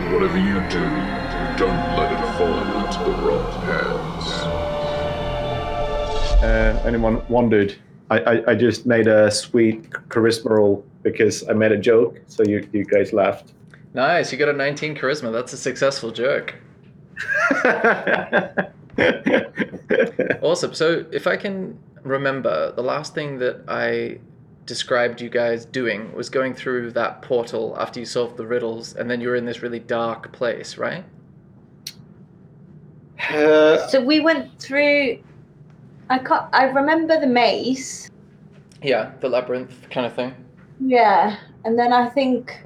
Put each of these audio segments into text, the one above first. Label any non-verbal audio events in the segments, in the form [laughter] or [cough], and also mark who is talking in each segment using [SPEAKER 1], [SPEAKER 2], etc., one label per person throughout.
[SPEAKER 1] And whatever you do, don't let it fall into the wrong hands.
[SPEAKER 2] Uh, anyone wondered? I, I, I just made a sweet charisma roll because I made a joke, so you, you guys laughed.
[SPEAKER 3] Nice, you got a 19 charisma. That's a successful joke. [laughs] Awesome. So, if I can remember, the last thing that I described you guys doing was going through that portal after you solved the riddles, and then you were in this really dark place, right?
[SPEAKER 2] Uh,
[SPEAKER 4] So we went through. I can't. I remember the maze.
[SPEAKER 3] Yeah, the labyrinth kind of thing.
[SPEAKER 4] Yeah, and then I think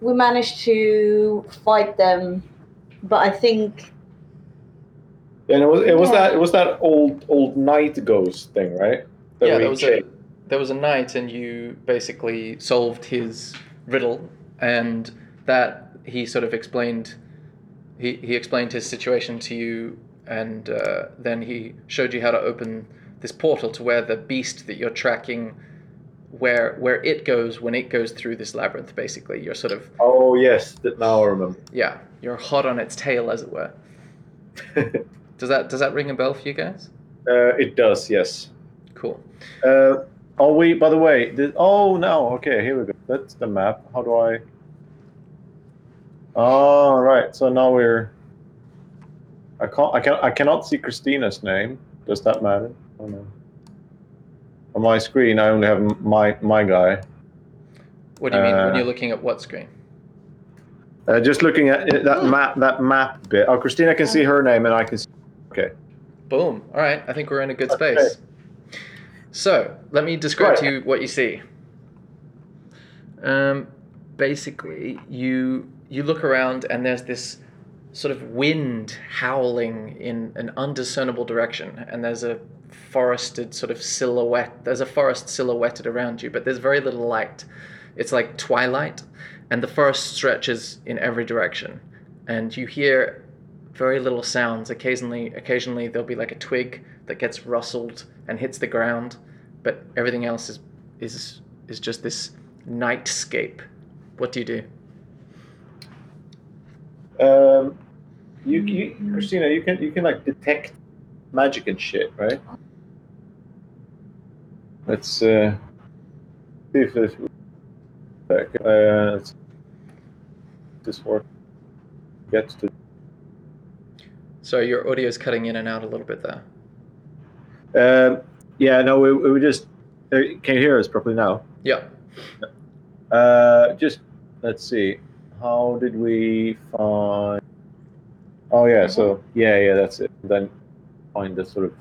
[SPEAKER 4] we managed to fight them, but I think
[SPEAKER 2] and it was it was
[SPEAKER 4] Yeah.
[SPEAKER 2] that it was that old old knight ghost thing, right? That
[SPEAKER 3] yeah,
[SPEAKER 2] we
[SPEAKER 3] there was a
[SPEAKER 2] chased.
[SPEAKER 3] There was a knight, and you basically solved his riddle, and that he sort of explained. He he explained his situation to you, and uh, then he showed you how to open this portal to where the beast that you're tracking, where where it goes when it goes through this labyrinth. Basically, you're sort of
[SPEAKER 2] Oh yes, that now I remember.
[SPEAKER 3] yeah, you're hot on its tail, as it were. [laughs] Does that does that ring a bell for you guys?
[SPEAKER 2] uh, it does, yes.
[SPEAKER 3] Cool.
[SPEAKER 2] Uh, oh, wait, By the way, oh no. Okay, here we go. That's the map. How do I? Oh, right. So now we're. I can't. I can. I cannot see Christina's name. Does that matter? Oh no. On my screen, I only have my my guy.
[SPEAKER 3] What do you mean when
[SPEAKER 2] Uh,
[SPEAKER 3] you're looking at what screen?
[SPEAKER 2] Uh, just looking at it- that map. That map bit. Oh, Christina can see her name, and I can. see... Okay.
[SPEAKER 3] Boom. All right. I think we're in a good
[SPEAKER 2] Okay.
[SPEAKER 3] space. So let me describe
[SPEAKER 2] Right.
[SPEAKER 3] to you what you see. Um, basically, you you look around and there's this sort of wind howling in an undiscernible direction, and there's a forested sort of silhouette. There's a forest silhouetted around you, but there's very little light. It's like twilight, and the forest stretches in every direction, and you hear very little sounds. Occasionally, occasionally there'll be like a twig that gets rustled and hits the ground, but everything else is is is just this nightscape. What do you do?
[SPEAKER 2] Um, you, you, Christina, you can you can like detect magic and shit, right? Let's uh, see if this uh, let's- this work gets to.
[SPEAKER 3] Sorry, your audio's cutting in and out a little bit there.
[SPEAKER 2] Um, yeah, no, we, we just uh, can you hear us properly now?
[SPEAKER 3] Yeah.
[SPEAKER 2] Uh, just let's see. How did we find? Oh yeah, so yeah, yeah, that's it. Then find the sort of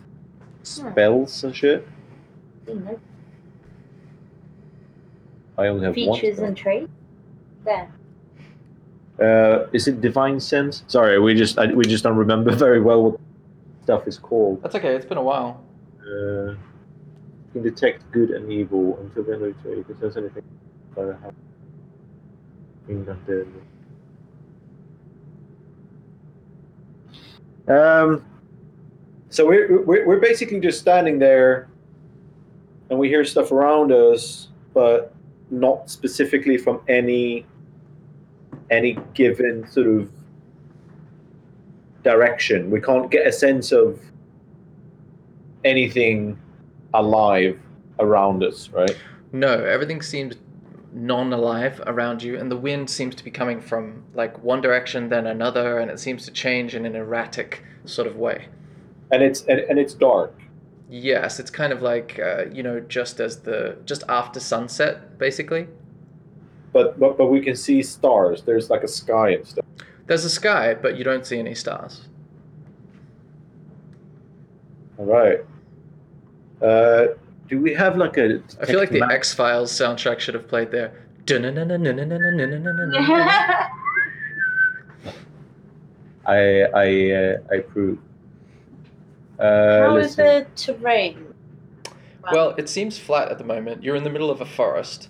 [SPEAKER 2] spells and shit. I only have one.
[SPEAKER 4] features
[SPEAKER 2] spell.
[SPEAKER 4] and traits. There.
[SPEAKER 2] Uh, is it divine sense? Sorry, we just I, we just don't remember [laughs] very well what stuff is called.
[SPEAKER 3] That's okay. It's been a while.
[SPEAKER 2] Uh, can detect good and evil until the end of the trade. If says anything about a ha- being undead. Um. So we're, we're we're basically just standing there, and we hear stuff around us, but not specifically from any any given sort of direction. We can't get a sense of anything alive around us, right?
[SPEAKER 3] No, everything seems non-alive around you, and the wind seems to be coming from like one direction then another, and it seems to change in an erratic sort of way.
[SPEAKER 2] And it's and, and it's dark.
[SPEAKER 3] Yes, it's kind of like uh, you know just as the just after sunset, basically.
[SPEAKER 2] But, but but we can see stars. There's like a sky and stuff.
[SPEAKER 3] There's a sky, but you don't see any stars.
[SPEAKER 2] All right. Uh, do we have like a?
[SPEAKER 3] I feel like the
[SPEAKER 2] map?
[SPEAKER 3] X Files soundtrack should have played there. [laughs]
[SPEAKER 2] I I uh, I approve. Uh,
[SPEAKER 4] How
[SPEAKER 2] see.
[SPEAKER 4] the terrain?
[SPEAKER 3] Well, it seems flat at the moment. You're in the middle of a forest,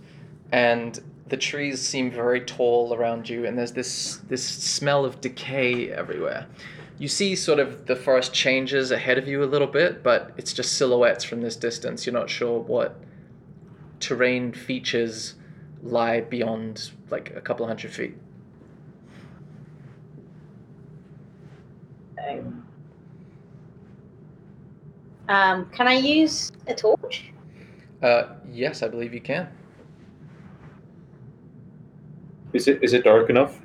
[SPEAKER 3] and the trees seem very tall around you, and there's this this smell of decay everywhere you see sort of the forest changes ahead of you a little bit, but it's just silhouettes from this distance. You're not sure what terrain features lie beyond like a couple hundred feet.
[SPEAKER 4] Um, um, can I use a torch?
[SPEAKER 3] Uh, yes, I believe you can.
[SPEAKER 2] Is it is it dark enough?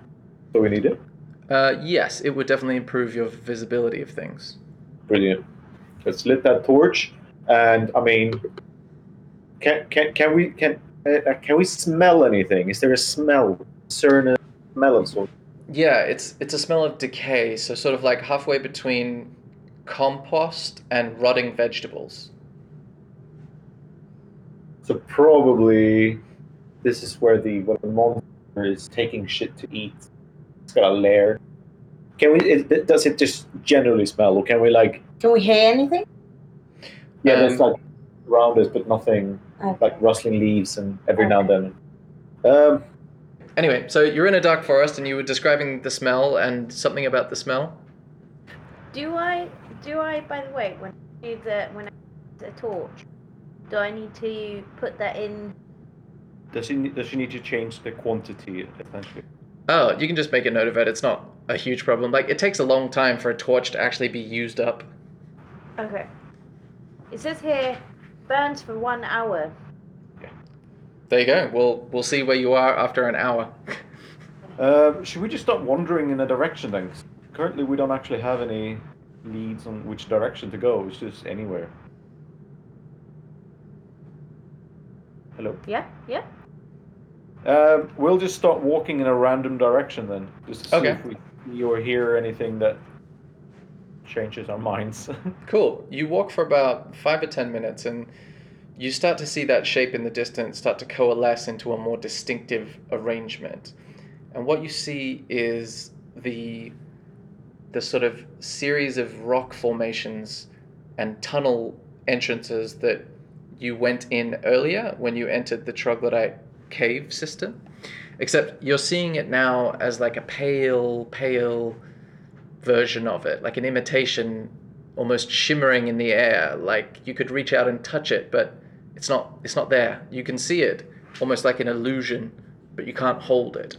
[SPEAKER 2] Do we need it?
[SPEAKER 3] Uh, yes, it would definitely improve your visibility of things.
[SPEAKER 2] Brilliant. Let's lit that torch, and I mean, can can can we can uh, can we smell anything? Is there a smell? Certain smell of sort.
[SPEAKER 3] Yeah, it's it's a smell of decay, so sort of like halfway between compost and rotting vegetables.
[SPEAKER 2] So probably this is where the where the monster is taking shit to eat. It's got a lair. Can we? It, does it just generally smell, or can we like?
[SPEAKER 4] Can we hear anything?
[SPEAKER 2] Yeah,
[SPEAKER 3] Um,
[SPEAKER 2] there's like around us, but nothing
[SPEAKER 4] Okay.
[SPEAKER 2] like rustling leaves and every now and then. Um,
[SPEAKER 3] Anyway, so you're in a dark forest and you were describing the smell and something about the smell.
[SPEAKER 5] Do I do I by the way when I do the when I use a torch, do I need to put that in
[SPEAKER 2] does she does she need to change the quantity essentially?
[SPEAKER 3] Oh, you can just make a note of it. It's not a huge problem. Like it takes a long time for a torch to actually be used up.
[SPEAKER 5] Okay. It says here burns for one hour.
[SPEAKER 3] There you go. We'll we'll see where you are after an hour. [laughs]
[SPEAKER 2] Um, should we just start wandering in a direction then? 'Cause Currently, we don't actually have any leads on which direction to go. It's just anywhere. Hello.
[SPEAKER 5] Yeah, yeah.
[SPEAKER 2] Um, we'll just start walking in a random direction then, just to see
[SPEAKER 3] Okay.
[SPEAKER 2] if we see or hear anything that changes our minds. [laughs]
[SPEAKER 3] Cool. You walk for about five or ten minutes and you start to see that shape in the distance start to coalesce into a more distinctive arrangement. And what you see is the the sort of series of rock formations and tunnel entrances that you went in earlier when you entered the troglodyte cave system. Except you're seeing it now as like a pale, pale version of it, like an imitation almost shimmering in the air like you could reach out and touch it but it's not it's not there you can see it almost like an illusion but you can't hold it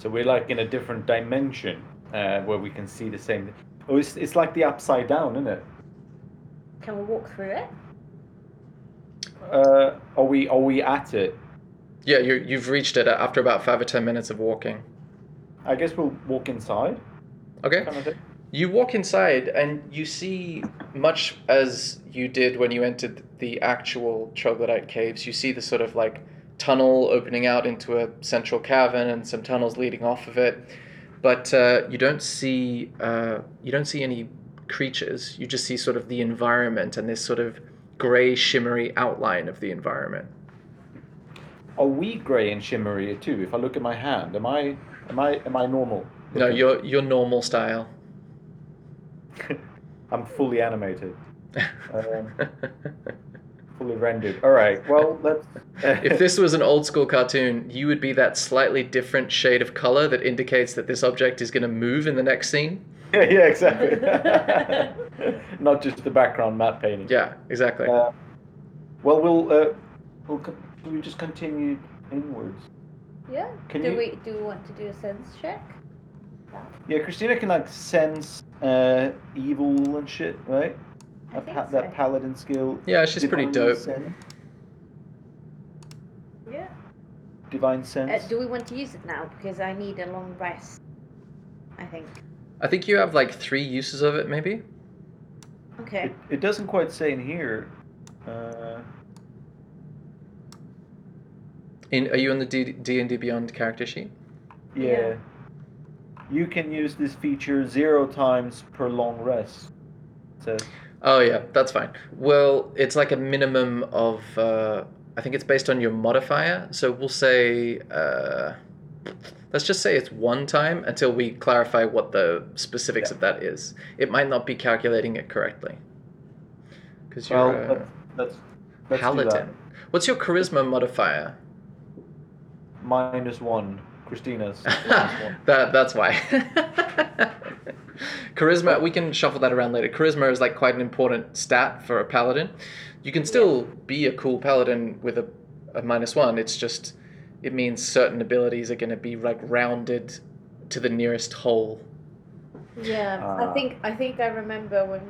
[SPEAKER 2] so we're like in a different dimension uh, where we can see the same. Oh, it's, it's like the upside down, isn't it?
[SPEAKER 5] Can we walk through it?
[SPEAKER 2] Uh, are we are we at it?
[SPEAKER 3] yeah you you've reached it after about five or ten minutes of walking.
[SPEAKER 2] I guess we'll walk inside.
[SPEAKER 3] okay.
[SPEAKER 2] Kind of
[SPEAKER 3] you walk inside and you see much as you did when you entered the actual troglodyte caves you see the sort of like tunnel opening out into a central cavern and some tunnels leading off of it. But uh, you don't see uh, you don't see any creatures. You just see sort of the environment and this sort of gray shimmery outline of the environment
[SPEAKER 2] Are we grey and shimmery too? If I look at my hand, am I am I am I normal?
[SPEAKER 3] no you're you're normal style [laughs]
[SPEAKER 2] I'm fully animated, [laughs] um, fully rendered. All right. Well, let's. [laughs]
[SPEAKER 3] if this was an old school cartoon, you would be that slightly different shade of color that indicates that this object is going to move in the next scene.
[SPEAKER 2] yeah, yeah, exactly. [laughs] Not just the background matte painting.
[SPEAKER 3] Yeah, exactly.
[SPEAKER 2] Uh, well, we'll uh, we'll con- do we just continue inwards?
[SPEAKER 5] Yeah.
[SPEAKER 2] Can
[SPEAKER 5] do
[SPEAKER 2] you-
[SPEAKER 5] we do we want to do a sense check?
[SPEAKER 2] Yeah, Christina can like sense uh, evil and shit, right?
[SPEAKER 5] I
[SPEAKER 2] That
[SPEAKER 5] think
[SPEAKER 2] pa-
[SPEAKER 5] so.
[SPEAKER 2] that paladin skill.
[SPEAKER 3] yeah, she's pretty dope.
[SPEAKER 2] Sense,
[SPEAKER 5] Yeah.
[SPEAKER 2] divine
[SPEAKER 5] Uh,
[SPEAKER 2] sense.
[SPEAKER 5] do we want to use it now? Because I need a long rest. I think.
[SPEAKER 3] I think you have like three uses of it, maybe.
[SPEAKER 5] Okay.
[SPEAKER 2] It, it doesn't quite say in here. Uh,
[SPEAKER 3] In are you on the D D and D Beyond character sheet?
[SPEAKER 2] yeah.
[SPEAKER 5] Yeah.
[SPEAKER 2] You can use this feature zero times per long rest. It says.
[SPEAKER 3] Oh yeah, that's fine. Well, it's like a minimum of. Uh, I think it's based on your modifier. So we'll say. Uh, let's just say it's one time until we clarify what the specifics
[SPEAKER 2] Yeah.
[SPEAKER 3] of that is. It might not be calculating it correctly. Because you're
[SPEAKER 2] Well,
[SPEAKER 3] a
[SPEAKER 2] let's, let's, let's
[SPEAKER 3] paladin. What's your charisma modifier?
[SPEAKER 2] Minus one. Christina's. [laughs] one.
[SPEAKER 3] that that's why. [laughs] Charisma, we can shuffle that around later. Charisma is like quite an important stat for a paladin. You can still be a cool paladin with a, a minus one. It's just it means certain abilities are going to be like rounded to the nearest whole.
[SPEAKER 5] Yeah.
[SPEAKER 2] Ah.
[SPEAKER 5] I think I think I remember when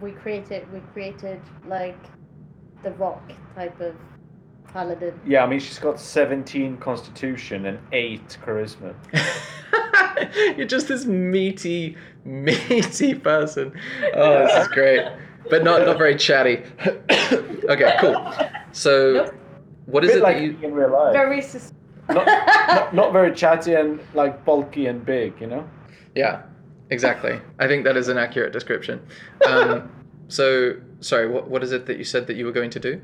[SPEAKER 5] we created we created like the rock type of paladin.
[SPEAKER 2] Yeah, I mean she's got 17 constitution and 8 charisma. [laughs]
[SPEAKER 3] You're just this meaty, meaty person. Oh, this is great. But not, not very chatty. [coughs] okay, cool. So,
[SPEAKER 5] Nope.
[SPEAKER 3] What is it
[SPEAKER 2] like
[SPEAKER 3] that you.
[SPEAKER 2] me in real life.
[SPEAKER 5] Very sus-
[SPEAKER 2] not, not, [laughs] not very chatty and like bulky and big, you know?
[SPEAKER 3] Yeah, exactly. I think that is an accurate description. Um, [laughs] so, sorry, what, what is it that you said that you were going to do?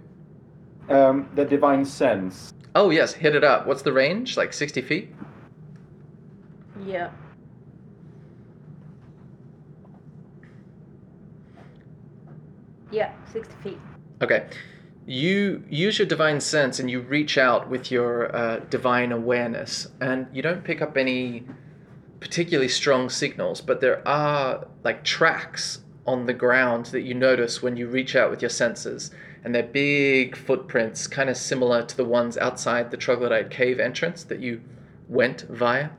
[SPEAKER 2] Um, the divine sense.
[SPEAKER 3] Oh, yes, hit it up. What's the range? Like 60 feet?
[SPEAKER 5] yeah. Yeah, sixty feet.
[SPEAKER 3] Okay. You use your divine sense and you reach out with your uh, divine awareness, and you don't pick up any particularly strong signals, but there are like tracks on the ground that you notice when you reach out with your senses, and they're big footprints, kind of similar to the ones outside the troglodyte cave entrance that you went via.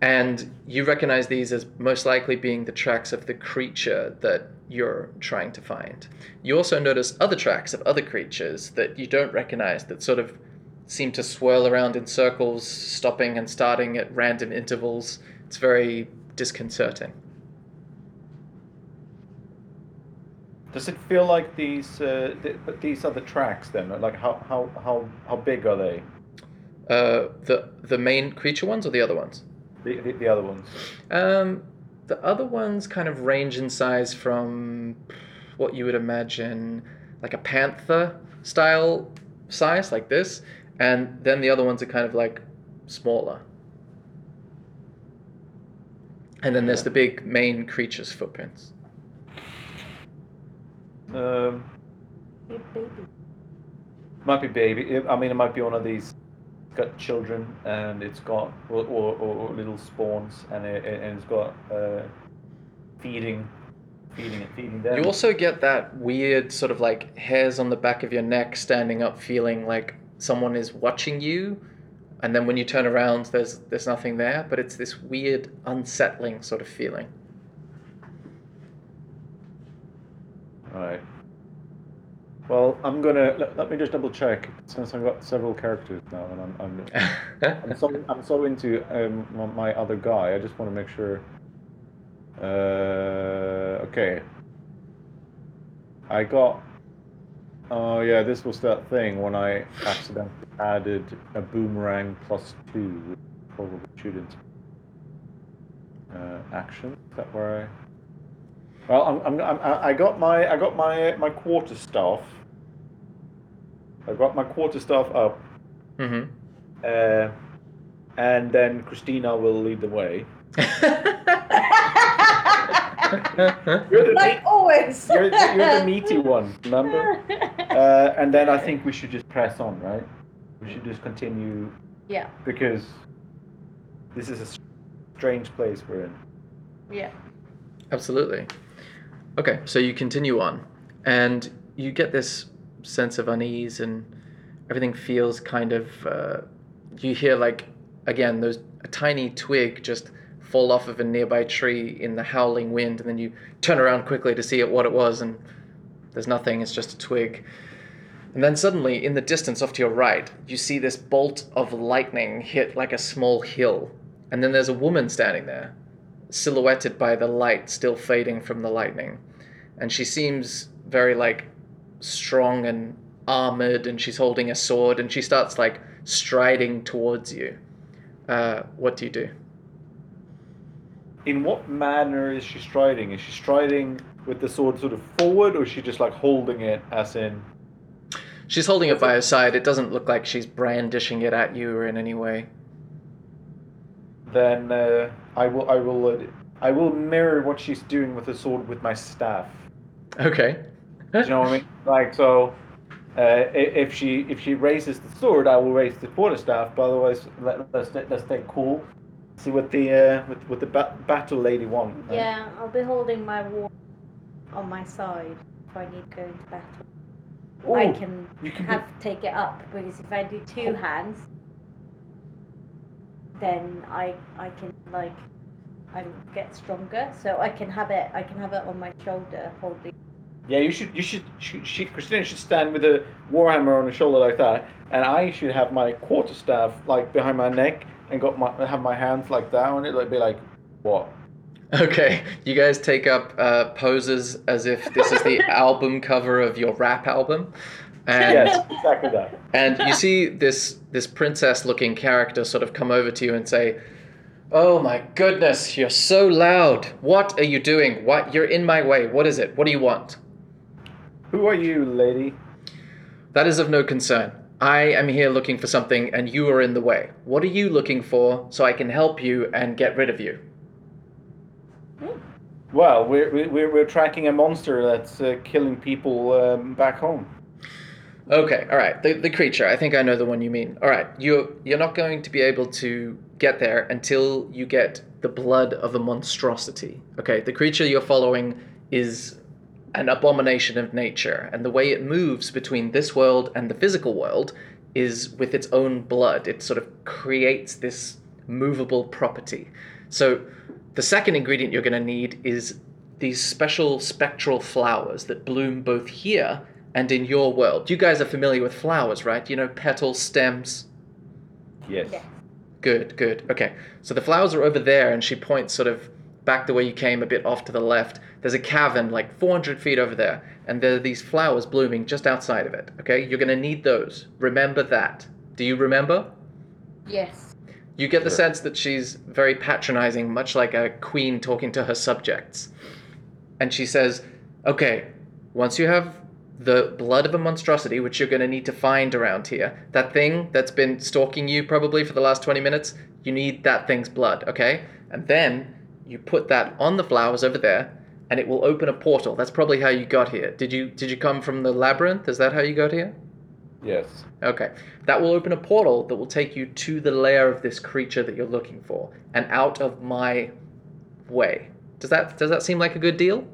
[SPEAKER 3] And you recognize these as most likely being the tracks of the creature that you're trying to find. You also notice other tracks of other creatures that you don't recognize that sort of seem to swirl around in circles, stopping and starting at random intervals. It's very disconcerting.
[SPEAKER 2] Does it feel like these uh, th- but these are the tracks then? Like how how how, how big are they?
[SPEAKER 3] Uh, the the main creature ones or the other ones?
[SPEAKER 2] The, the, the other ones.
[SPEAKER 3] Um, the other ones kind of range in size from what you would imagine like a panther style size, like this, and then the other ones are kind of like smaller. And then there's the big main creature's footprints.
[SPEAKER 2] Um,
[SPEAKER 5] baby.
[SPEAKER 2] might be baby. I mean, it might be one of these. Got children and it's got or, or, or, little spawns and it, and it's got uh, feeding, feeding it, feeding them.
[SPEAKER 3] You also get that weird sort of like hairs on the back of your neck standing up feeling like someone is watching you and then when you turn around there's there's nothing there but it's this weird unsettling sort of feeling.
[SPEAKER 2] Right. Well, I'm gonna let, let me just double check since I've got several characters now, and I'm I'm, [laughs] I'm so I'm so into um, my, other guy. I just want to make sure. Uh, okay. I got. Oh yeah, this was that thing when I accidentally added a boomerang plus two, which probably shouldn't. Uh, action. Is that where I? Well, I'm, I'm, I'm, I I got my, I got my, my quarter staff. I got my quarter staff up,
[SPEAKER 3] mm-hmm.
[SPEAKER 2] uh, and then Christina will lead the way. You're the,
[SPEAKER 5] like always. [laughs]
[SPEAKER 2] you're, the- you're the meaty one, remember? [laughs] Uh, and then I think we should just press on, right? We should just continue
[SPEAKER 5] yeah.
[SPEAKER 2] because this is a strange place we're in.
[SPEAKER 5] Yeah.
[SPEAKER 3] Absolutely. Okay, so you continue on, and you get this sense of unease, and everything feels kind of. Uh, you hear like again those a tiny twig just fall off of a nearby tree in the howling wind, and then you turn around quickly to see it, what it was, and there's nothing. It's just a twig. And then suddenly, in the distance off to your right, you see this bolt of lightning hit like a small hill, and then there's a woman standing there silhouetted by the light still fading from the lightning. And she seems very like strong and armored and she's holding a sword and she starts like striding towards you. Uh, what do you do?
[SPEAKER 2] In what manner is she striding? Is she striding with the sword sort of forward, or is she just like holding it as in?
[SPEAKER 3] She's holding it by her side. It doesn't look like she's brandishing it at you or in any way.
[SPEAKER 2] Then uh, I will, I will, uh, I will mirror what she's doing with the sword with my staff.
[SPEAKER 3] Okay.
[SPEAKER 2] Do you know what I mean? [laughs] Like so, uh, if she if she raises the sword, I will raise the quarterstaff. But otherwise, let, let's let's stay cool. See what the uh, what, what the ba- battle lady want. right?
[SPEAKER 5] Yeah, I'll be holding my war on my side if I need to go into battle. I can
[SPEAKER 2] you can
[SPEAKER 5] have take it up because if I do two hands, then I I can like I get stronger. So I can have it I can have it on my shoulder holding
[SPEAKER 2] Yeah, you should. You should. She, she, Christina should stand with a warhammer on her shoulder like that, and I should have my quarterstaff like behind my neck and got my have my hands like that on it. Like be like, what?
[SPEAKER 3] Okay, you guys take up uh, poses as if this is the [laughs] album cover of your rap album, and
[SPEAKER 2] Yes, exactly that.
[SPEAKER 3] and you see this this princess looking character sort of come over to you and say oh my goodness you're so loud. What are you doing? What you're in my way. What is it? What do you want?
[SPEAKER 2] Who are you, lady?
[SPEAKER 3] that is of no concern. I am here looking for something and you are in the way. What are you looking for so i can help you and get rid of you?
[SPEAKER 2] Well, we're we're, we're tracking a monster that's uh, killing people um, back home.
[SPEAKER 3] Okay, all right. The, the creature. I think I know the one you mean. All right. You're you're not going to be able to get there until you get the blood of a monstrosity. Okay. The creature you're following is an abomination of nature, and the way it moves between this world and the physical world is with its own blood. It sort of creates this movable property. So the second ingredient you're going to need is these special spectral flowers that bloom both here and in your world. You guys are familiar with flowers, right? You know, petals, stems.
[SPEAKER 2] Yes.
[SPEAKER 5] Yeah.
[SPEAKER 3] Good, good. Okay. So the flowers are over there, and she points sort of back the way you came, a bit off to the left. There's a cavern like 400 feet over there, and there are these flowers blooming just outside of it. Okay? You're going to need those. Remember that. Do you remember?
[SPEAKER 5] Yes.
[SPEAKER 3] You get the
[SPEAKER 2] Sure.
[SPEAKER 3] sense that she's very patronizing, much like a queen talking to her subjects. And she says, Okay, once you have the blood of a monstrosity, which you're going to need to find around here, that thing that's been stalking you probably for the last 20 minutes, you need that thing's blood, okay? And then you put that on the flowers over there, and it will open a portal. That's probably how you got here. Did you did you come from the labyrinth? Is that how you got here?
[SPEAKER 2] Yes.
[SPEAKER 3] Okay. That will open a portal that will take you to the lair of this creature that you're looking for and out of my way. Does that does that seem like a good deal?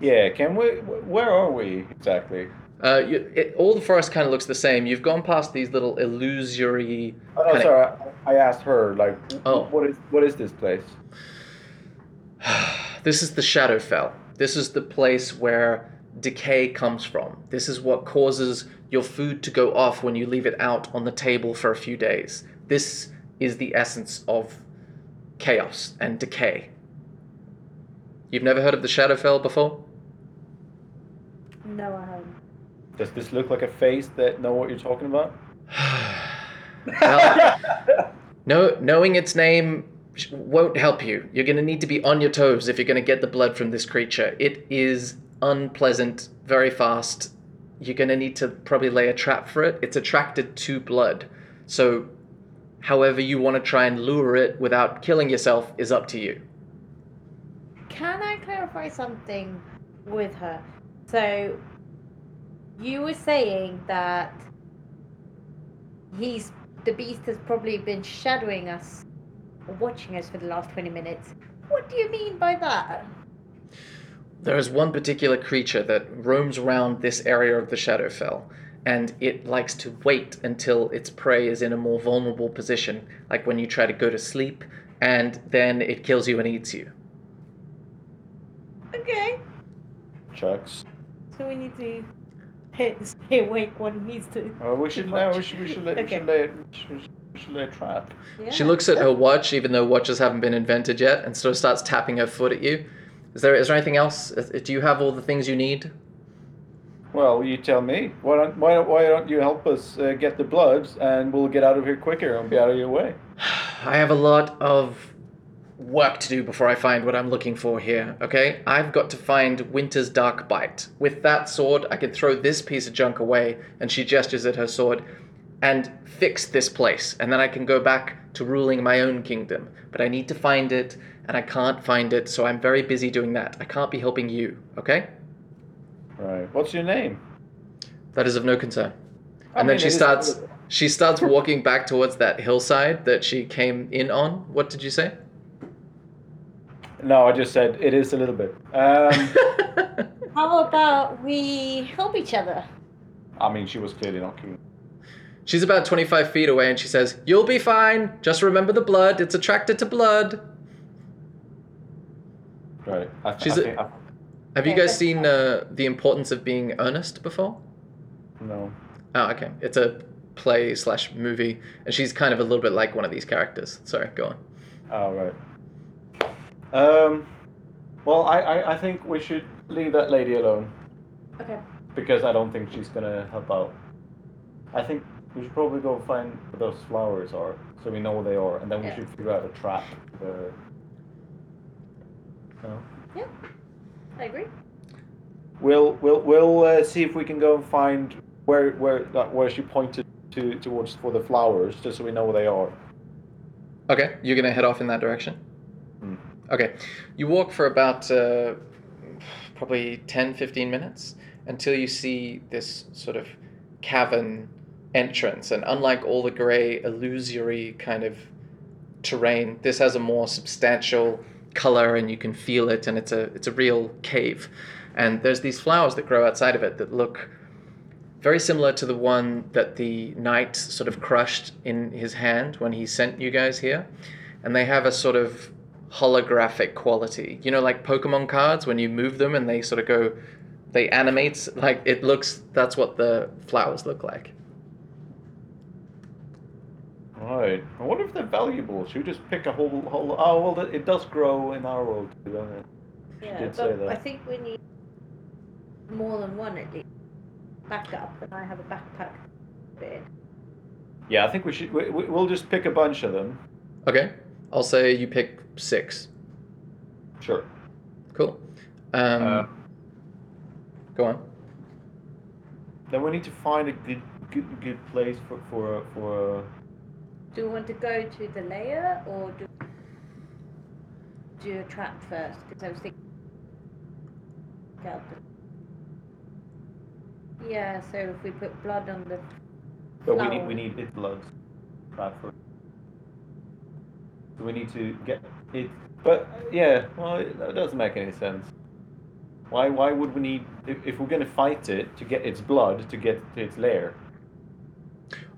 [SPEAKER 2] Yeah. Can we? Where are we exactly?
[SPEAKER 3] Uh, you, it, all the forest kind of looks the same. You've gone past these little illusory.
[SPEAKER 2] Oh no,
[SPEAKER 3] Kinda-
[SPEAKER 2] sorry. I, I asked her like,
[SPEAKER 3] Oh.
[SPEAKER 2] what is what is this place? [sighs]
[SPEAKER 3] this is the Shadowfell. This is the place where decay comes from. This is what causes your food to go off when you leave it out on the table for a few days. This is the essence of chaos and decay. You've never heard of the Shadowfell before?
[SPEAKER 5] No, I haven't.
[SPEAKER 2] Does this look like a face that know what you're talking about? [sighs]
[SPEAKER 3] well, [laughs] no, knowing its name won't help you. You're going to need to be on your toes if you're going to get the blood from this creature. It is unpleasant, very fast. You're going to need to probably lay a trap for it. It's attracted to blood. So, however you want to try and lure it without killing yourself is up to you.
[SPEAKER 5] Can I clarify something with her? So, you were saying that he's the beast has probably been shadowing us, or watching us for the last twenty minutes. What do you mean by that?
[SPEAKER 3] There is one particular creature that roams around this area of the Shadowfell, and it likes to wait until its prey is in a more vulnerable position, like when you try to go to sleep, and then it kills you and eats you.
[SPEAKER 5] Okay,
[SPEAKER 2] Chucks.
[SPEAKER 5] So we need to stay awake when he needs to.
[SPEAKER 2] Uh, we should
[SPEAKER 5] Too
[SPEAKER 2] no. We should we should lay, we
[SPEAKER 5] Okay.
[SPEAKER 2] should lay we should, we should lay trap.
[SPEAKER 5] Yeah.
[SPEAKER 3] She looks at her watch, even though watches haven't been invented yet, and sort of starts tapping her foot at you. Is there is there anything else? Do you have all the things you need?
[SPEAKER 2] Well, you tell me. Why don't why don't, why don't you help us uh, get the bloods, and we'll get out of here quicker and be out of your way. [sighs]
[SPEAKER 3] I have a lot of work to do before I find what I'm looking for here, okay? I've got to find Winter's Dark Bite. With that sword, I can throw this piece of junk away, and she gestures at her sword, and fix this place, and then I can go back to ruling my own kingdom. But I need to find it, and I can't find it, so I'm very busy doing that. I can't be helping you, okay?
[SPEAKER 2] Right. What's your name?
[SPEAKER 3] That is of no concern.
[SPEAKER 2] I
[SPEAKER 3] And then she starts she starts walking back towards that hillside that she came in on. What did you say?
[SPEAKER 2] No, I just said it is a little bit. Um, [laughs]
[SPEAKER 5] How about we help each other?
[SPEAKER 2] I mean, she was clearly not keen.
[SPEAKER 3] She's about 25 feet away and she says, You'll be fine. Just remember the blood. It's attracted to blood.
[SPEAKER 2] Right. I, th-
[SPEAKER 3] She's
[SPEAKER 2] I
[SPEAKER 3] a-
[SPEAKER 2] think, I,
[SPEAKER 3] Have you guys seen uh, The Importance of Being Earnest before?
[SPEAKER 2] No.
[SPEAKER 3] Oh, okay. It's a play slash movie, and she's kind of a little bit like one of these characters. Sorry, go on.
[SPEAKER 2] Oh, right. Um, well, I, I, I think we should leave that lady alone
[SPEAKER 5] Okay.
[SPEAKER 2] because I don't think she's gonna help out. I think we should probably go find where those flowers are so we know where they are, and then we
[SPEAKER 5] Yeah.
[SPEAKER 2] should figure out a trap. Uh, no?
[SPEAKER 5] I agree.
[SPEAKER 2] We'll we'll we'll uh, see if we can go and find where where that where she pointed to towards for the flowers, just so we know where they are.
[SPEAKER 3] Okay, you're gonna head off in that direction.
[SPEAKER 2] Hmm.
[SPEAKER 3] Okay, you walk for about uh, probably 10, 15 minutes until you see this sort of cavern entrance, and unlike all the grey, illusory kind of terrain, this has a more substantial color, and you can feel it, and it's a it's a real cave. And there's these flowers that grow outside of it that look very similar to the one that the knight sort of crushed in his hand when he sent you guys here. And they have a sort of holographic quality. You know, like Pokemon cards, when you move them and they sort of go, they animate, like it looks, that's what the flowers look like.
[SPEAKER 2] Right. I wonder if they're valuable. Should we just pick a whole whole? Oh well, it does grow in our world, doesn't it?
[SPEAKER 5] Yeah,
[SPEAKER 2] did
[SPEAKER 5] but
[SPEAKER 2] say that.
[SPEAKER 5] I think we need more than one at least. Backup, and I have a backpack. Bit.
[SPEAKER 2] Yeah, I think we should. We, we- we'll just pick a bunch of them.
[SPEAKER 3] Okay, I'll say you pick six.
[SPEAKER 2] Sure.
[SPEAKER 3] Cool. Um,
[SPEAKER 2] Uh,
[SPEAKER 3] go on.
[SPEAKER 2] then we need to find a good good good place for for for.
[SPEAKER 5] Do we want to go to the layer or do do a trap first? Because I was thinking. Yeah, so if we put blood on the.
[SPEAKER 2] But we need we need it blood. Right for. So we need to get it. But yeah, well, it, that doesn't make any sense. Why why would we need if, if we're gonna fight it to get its blood to get to its lair?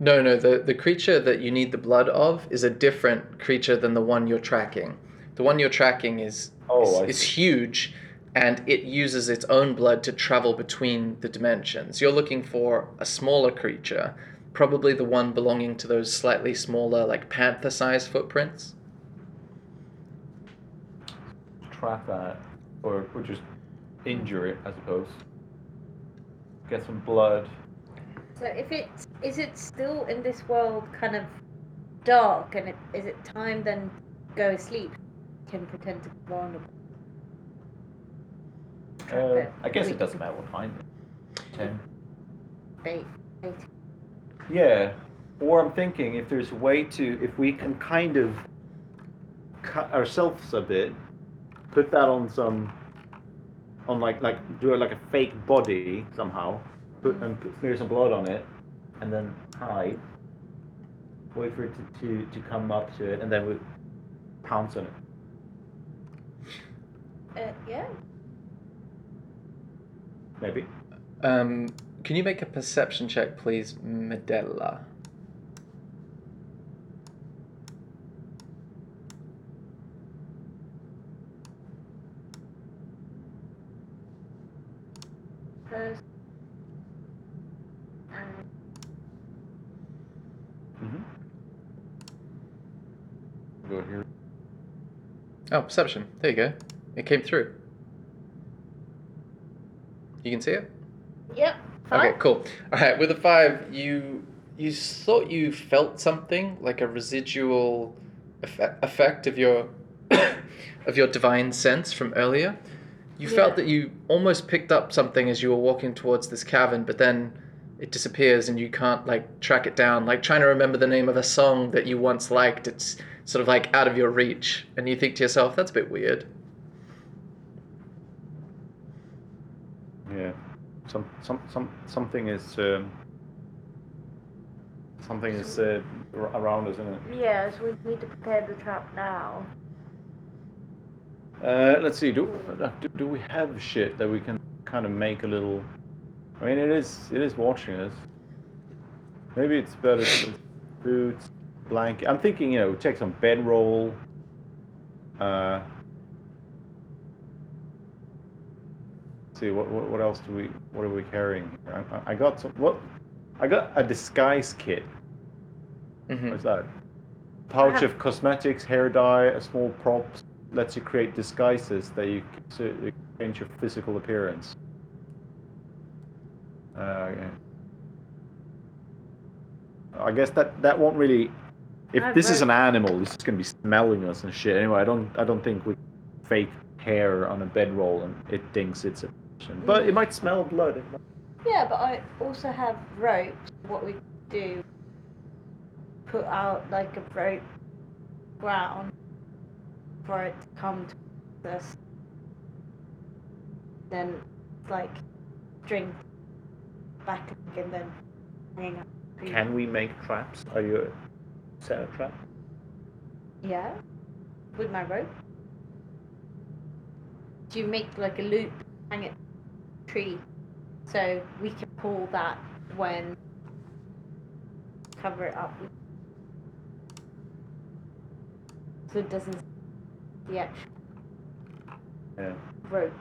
[SPEAKER 3] No, no, the, the creature that you need the blood of is a different creature than the one you're tracking. The one you're tracking is,
[SPEAKER 2] Oh,
[SPEAKER 3] is, is huge and it uses its own blood to travel between the dimensions. You're looking for a smaller creature, probably the one belonging to those slightly smaller, like panther sized footprints.
[SPEAKER 2] Trap that, or or just injure it, I suppose. Get some blood.
[SPEAKER 5] So if it's it still in this world kind of dark and it, is it time then to go asleep? Can pretend to be vulnerable.
[SPEAKER 2] Uh. I guess it doesn't matter what time. Ten.
[SPEAKER 5] Bait. bait.
[SPEAKER 2] Yeah. Or I'm thinking if there's a way to, if we can kind of cut ourselves a bit, put that on some, on like like do it like a fake body somehow, put and put, smear some blood on it, and then hide. Wait for it to, to, to come up to it, and then we pounce on it.
[SPEAKER 5] Uh, yeah.
[SPEAKER 2] Maybe.
[SPEAKER 3] Um, can you make a perception check, please, Medela?
[SPEAKER 5] First. And
[SPEAKER 2] Mm-hmm. Go here.
[SPEAKER 3] Oh, perception. There you go. It came through. You can see it?
[SPEAKER 5] yep.
[SPEAKER 3] Okay, cool. All right, with a five, you you thought you felt something like a residual effect, effect of your [coughs] of your divine sense from earlier. You felt that you almost picked up something as you were walking towards this cavern, but then it disappears and you can't like track it down. Like trying to remember the name of a song that you once liked, it's sort of like out of your reach, and you think to yourself, "That's a bit weird."
[SPEAKER 2] Yeah, some some some something is um, something is uh, ar- around us, isn't it?
[SPEAKER 5] yes we need to prepare the trap now.
[SPEAKER 2] Uh, let's see. Do, do do we have shit that we can kind of make a little? I mean, it is it is watching us. Maybe it's better to boots, blanket. I'm thinking, you know, take some bedroll. Uh,
[SPEAKER 6] see what, what what else do we what are we carrying? here? I, I got some what I got a disguise kit.
[SPEAKER 3] hmm
[SPEAKER 6] What's that? Pouch
[SPEAKER 5] have-
[SPEAKER 6] of cosmetics, hair dye, a small prop lets you create disguises that you can so you can change your physical appearance. Uh, okay. I guess that that won't really. If
[SPEAKER 5] I
[SPEAKER 6] this is an animal, it's just gonna be smelling us and shit. Anyway, I don't I don't think we fake hair on a bedroll and it thinks it's a person. But it might smell blood. It might-
[SPEAKER 4] Yeah, but I also have ropes. What we do, put out like a rope ground for it to come to us. Then, like, drink back and then hang up.
[SPEAKER 2] Can we make traps? Are you a set a trap?
[SPEAKER 4] Yeah, with my rope. Do you make like a loop, hang it tree, so we can pull that when cover it up, so it doesn't the actual
[SPEAKER 2] Yeah.
[SPEAKER 4] rope.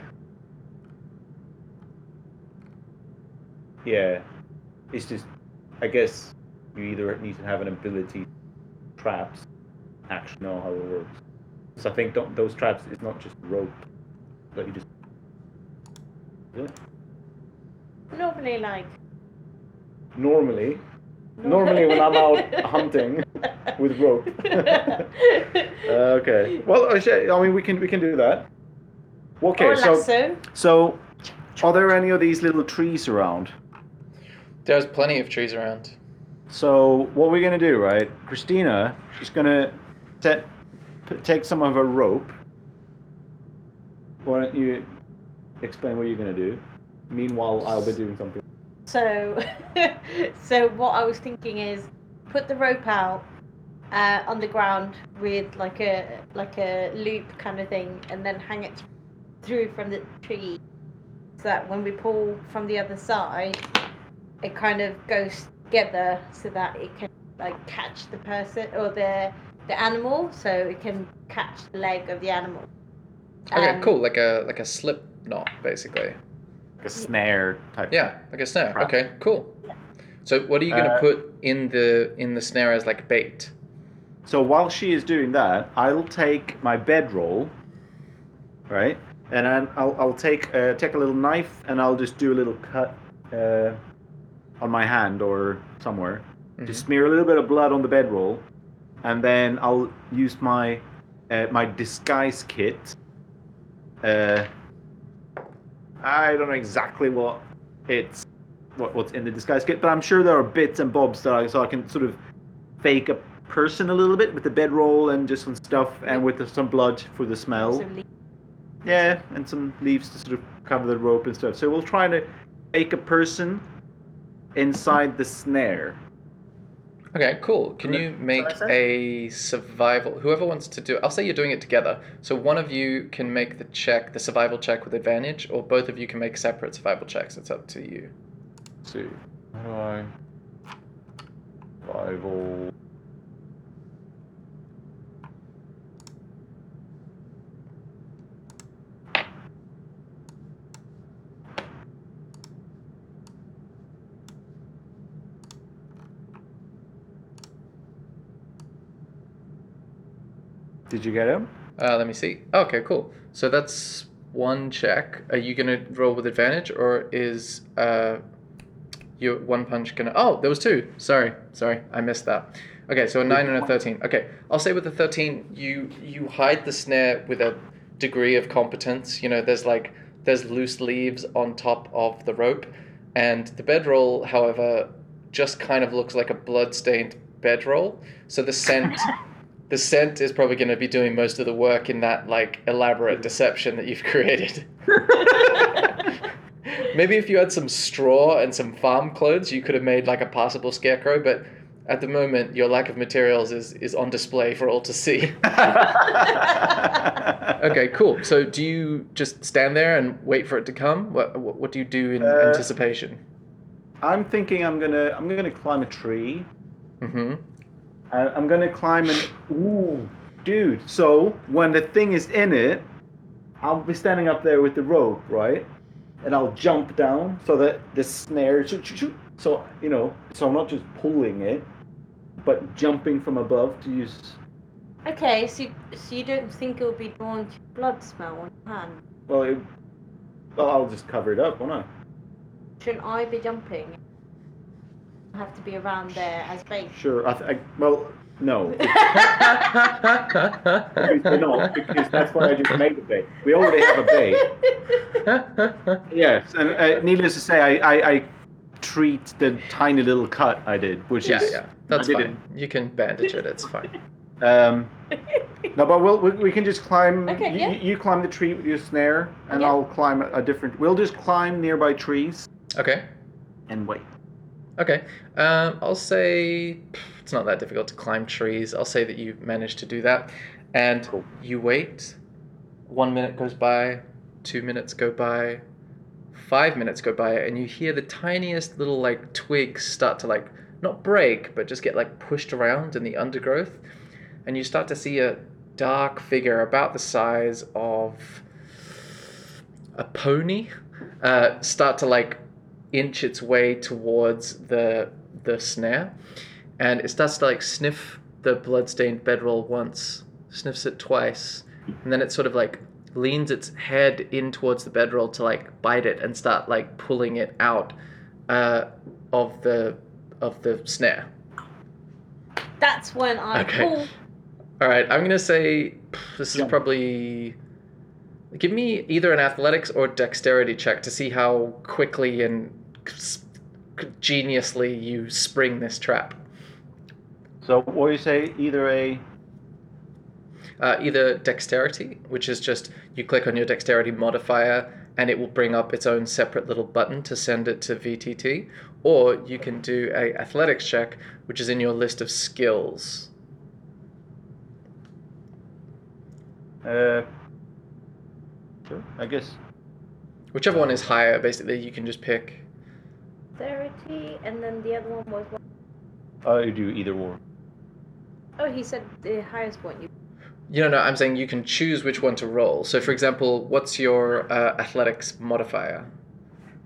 [SPEAKER 2] Yeah. It's just, I guess you either need to have an ability traps, actually know how it works. So I think don't, those traps is not just rope that you just. Yeah.
[SPEAKER 4] Normally, like
[SPEAKER 2] Normally, Normally when I'm out [laughs] hunting with rope. [laughs] Uh, okay. Well, I say- I mean, we can we can do that. Okay.
[SPEAKER 4] or
[SPEAKER 2] so
[SPEAKER 4] lasso.
[SPEAKER 2] so, are there any of these little trees around?
[SPEAKER 3] There's plenty of trees around.
[SPEAKER 2] So what we're gonna do, right? Christina she's gonna set, take some of her rope. Why don't you explain what you're gonna do? Meanwhile, I'll be doing something.
[SPEAKER 4] So, [laughs] so what I was thinking is put the rope out uh, on the ground with like a like a loop kind of thing, and then hang it through from the tree, so that when we pull from the other side, it kind of goes together, so that it can like catch the person or the the animal, so it can catch the leg of the animal.
[SPEAKER 3] Okay,
[SPEAKER 4] Um,
[SPEAKER 3] cool. Like a like a slip knot, basically.
[SPEAKER 2] Like a snare type.
[SPEAKER 3] Yeah, like a snare.
[SPEAKER 2] Trap.
[SPEAKER 3] Okay, cool. So what are you gonna
[SPEAKER 2] Uh,
[SPEAKER 3] put in the in the snare as like bait?
[SPEAKER 2] So while she is doing that, I'll take my bedroll, right, and then I'll, I'll take uh, take a little knife and I'll just do a little cut uh, on my hand or somewhere,
[SPEAKER 3] Mhm.
[SPEAKER 2] just smear a little bit of blood on the bedroll, and then I'll use my uh, my disguise kit. Uh, I don't know exactly what it's what, what's in the disguise kit, but I'm sure there are bits and bobs that I so I can sort of fake a person a little bit with the bedroll and just some stuff and with the, some blood for the smell. Yeah, and some leaves to sort of cover the rope and stuff. So we'll try to make a person inside the snare.
[SPEAKER 3] Okay, cool. Can you make a survival? Whoever wants to do it, I'll say you're doing it together. So one of you can make the check, the survival check with advantage, or both of you can make separate survival checks. It's up to you.
[SPEAKER 6] Let's see. How do I? Survival.
[SPEAKER 2] Did you get him?
[SPEAKER 3] Uh, let me see. Okay, cool. So that's one check. Are you gonna roll with advantage, or is uh, your one punch gonna? Oh, there was two. Sorry, sorry, I missed that. Okay, so a nine and a thirteen. Okay, I'll say with the thirteen, you you hide the snare with a degree of competence. You know, there's like there's loose leaves on top of the rope, and the bedroll, however, just kind of looks like a blood-stained bedroll. So the scent [laughs] the scent is probably going to be doing most of the work in that like elaborate deception that you've [laughs] created. [laughs] Maybe if you had some straw and some farm clothes, you could have made like a passable scarecrow. But at the moment, your lack of materials is is on display for all to see. [laughs] okay, cool. So do you just stand there and wait for it to come? What what, what do you do in
[SPEAKER 2] Uh,
[SPEAKER 3] anticipation?
[SPEAKER 2] I'm thinking I'm gonna I'm gonna climb a tree.
[SPEAKER 3] Mm-hmm.
[SPEAKER 2] I- I'm gonna climb an. Ooh, dude. So when the thing is in it, I'll be standing up there with the rope, right? and I'll jump down so that the snare. So you know, so I'm not just pulling it, but jumping from above to use.
[SPEAKER 4] Okay, so so you don't think it'll be drawn to blood smell on your hand?
[SPEAKER 2] Well, it, well, I'll just cover it up, won't I?
[SPEAKER 4] Shouldn't I be jumping? I have to be around there as bait.
[SPEAKER 2] Sure. I, th- I well, no. [laughs] Obviously not, because that's why I just made the bait. We already have a bait. [laughs] Yes, and uh, needless to say, I, I, I treat the tiny little cut I did, which
[SPEAKER 3] yeah,
[SPEAKER 2] is
[SPEAKER 3] yeah, that's
[SPEAKER 2] I
[SPEAKER 3] fine. You can bandage it. It's fine. [laughs]
[SPEAKER 2] Um, no, but we'll, we, we can just climb.
[SPEAKER 4] Okay,
[SPEAKER 2] you,
[SPEAKER 4] yeah.
[SPEAKER 2] you climb the tree with your snare, and
[SPEAKER 4] Yeah.
[SPEAKER 2] I'll climb a, a different. We'll just climb nearby trees
[SPEAKER 3] Okay.
[SPEAKER 2] and wait.
[SPEAKER 3] Okay. Um, I'll say it's not that difficult to climb trees. I'll say that you managed to do that, and
[SPEAKER 2] Cool.
[SPEAKER 3] you wait. One minute goes by, two minutes go by, five minutes go by, and you hear the tiniest little like twigs start to like not break, but just get like pushed around in the undergrowth, and you start to see a dark figure about the size of a pony uh, start to like inch its way towards the the snare, and it starts to like sniff the bloodstained bedroll once, sniffs it twice, and then it sort of like leans its head in towards the bedroll to like bite it and start like pulling it out uh, of the of the snare.
[SPEAKER 4] That's when I
[SPEAKER 3] Okay.
[SPEAKER 4] pull.
[SPEAKER 3] All right, I'm gonna say this is
[SPEAKER 2] Jump.
[SPEAKER 3] probably. Give me either an athletics or dexterity check to see how quickly and s- geniusly you spring this trap.
[SPEAKER 2] So, what do you say? Either a.
[SPEAKER 3] Uh, either dexterity, which is just you click on your dexterity modifier and it will bring up its own separate little button to send it to VTT, or you can do a athletics check, which is in your list of skills.
[SPEAKER 2] Uh, sure, I guess.
[SPEAKER 3] Whichever one is higher, basically, you can just pick.
[SPEAKER 4] Thirty, and then the other one was. What?
[SPEAKER 2] I do either or.
[SPEAKER 4] Oh, he said the highest one. You.
[SPEAKER 3] You know, no, I'm saying you can choose which one to roll. So, for example, what's your uh, athletics modifier?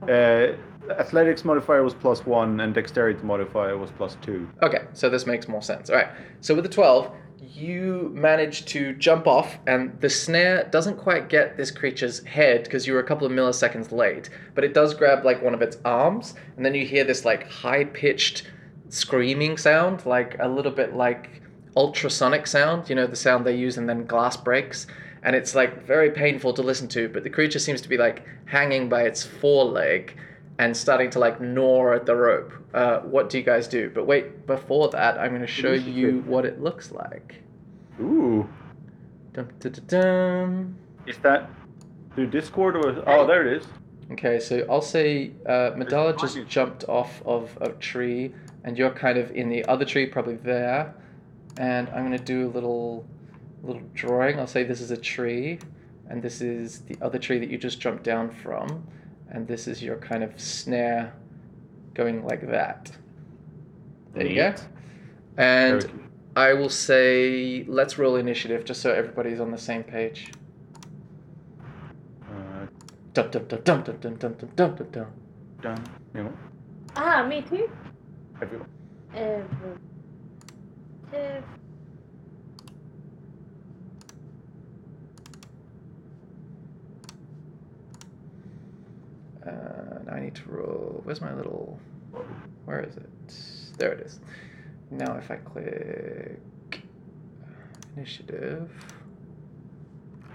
[SPEAKER 2] Uh, athletics modifier was plus one, and dexterity modifier was plus two.
[SPEAKER 3] Okay, so this makes more sense. All right. So with the 12, you manage to jump off, and the snare doesn't quite get this creature's head because you were a couple of milliseconds late, but it does grab like one of its arms, and then you hear this like high pitched screaming sound, like a little bit like ultrasonic sound, you know, the sound they use, and then glass breaks. And it's like very painful to listen to, but the creature seems to be like hanging by its foreleg and starting to like gnaw at the rope. Uh, what do you guys do? But wait, before that, I'm going to show you what it looks like.
[SPEAKER 2] Ooh.
[SPEAKER 3] Dum, dum, dum, dum.
[SPEAKER 2] Is that through Discord or? Oh, there it is.
[SPEAKER 3] Okay, so I'll say uh,
[SPEAKER 2] Medela
[SPEAKER 3] just
[SPEAKER 2] fine.
[SPEAKER 3] jumped off of a tree, and you're kind of in the other tree, probably there. And I'm going to do a little, little drawing. I'll say this is a tree, and this is the other tree that you just jumped down from, and this is your kind of snare, going like that. There you go.
[SPEAKER 2] Neat.
[SPEAKER 3] And
[SPEAKER 2] Very cool.
[SPEAKER 3] I will say, let's roll initiative just so everybody's on the same page.
[SPEAKER 2] Uh,
[SPEAKER 3] Dum dum dum dum dum dum dum dum dum dum.
[SPEAKER 2] done. You know,
[SPEAKER 4] Ah, me too.
[SPEAKER 2] everyone.
[SPEAKER 4] Um, uh,
[SPEAKER 3] Uh, now I need to roll. Where's my little? Where is it? There it is. Now if I click initiative.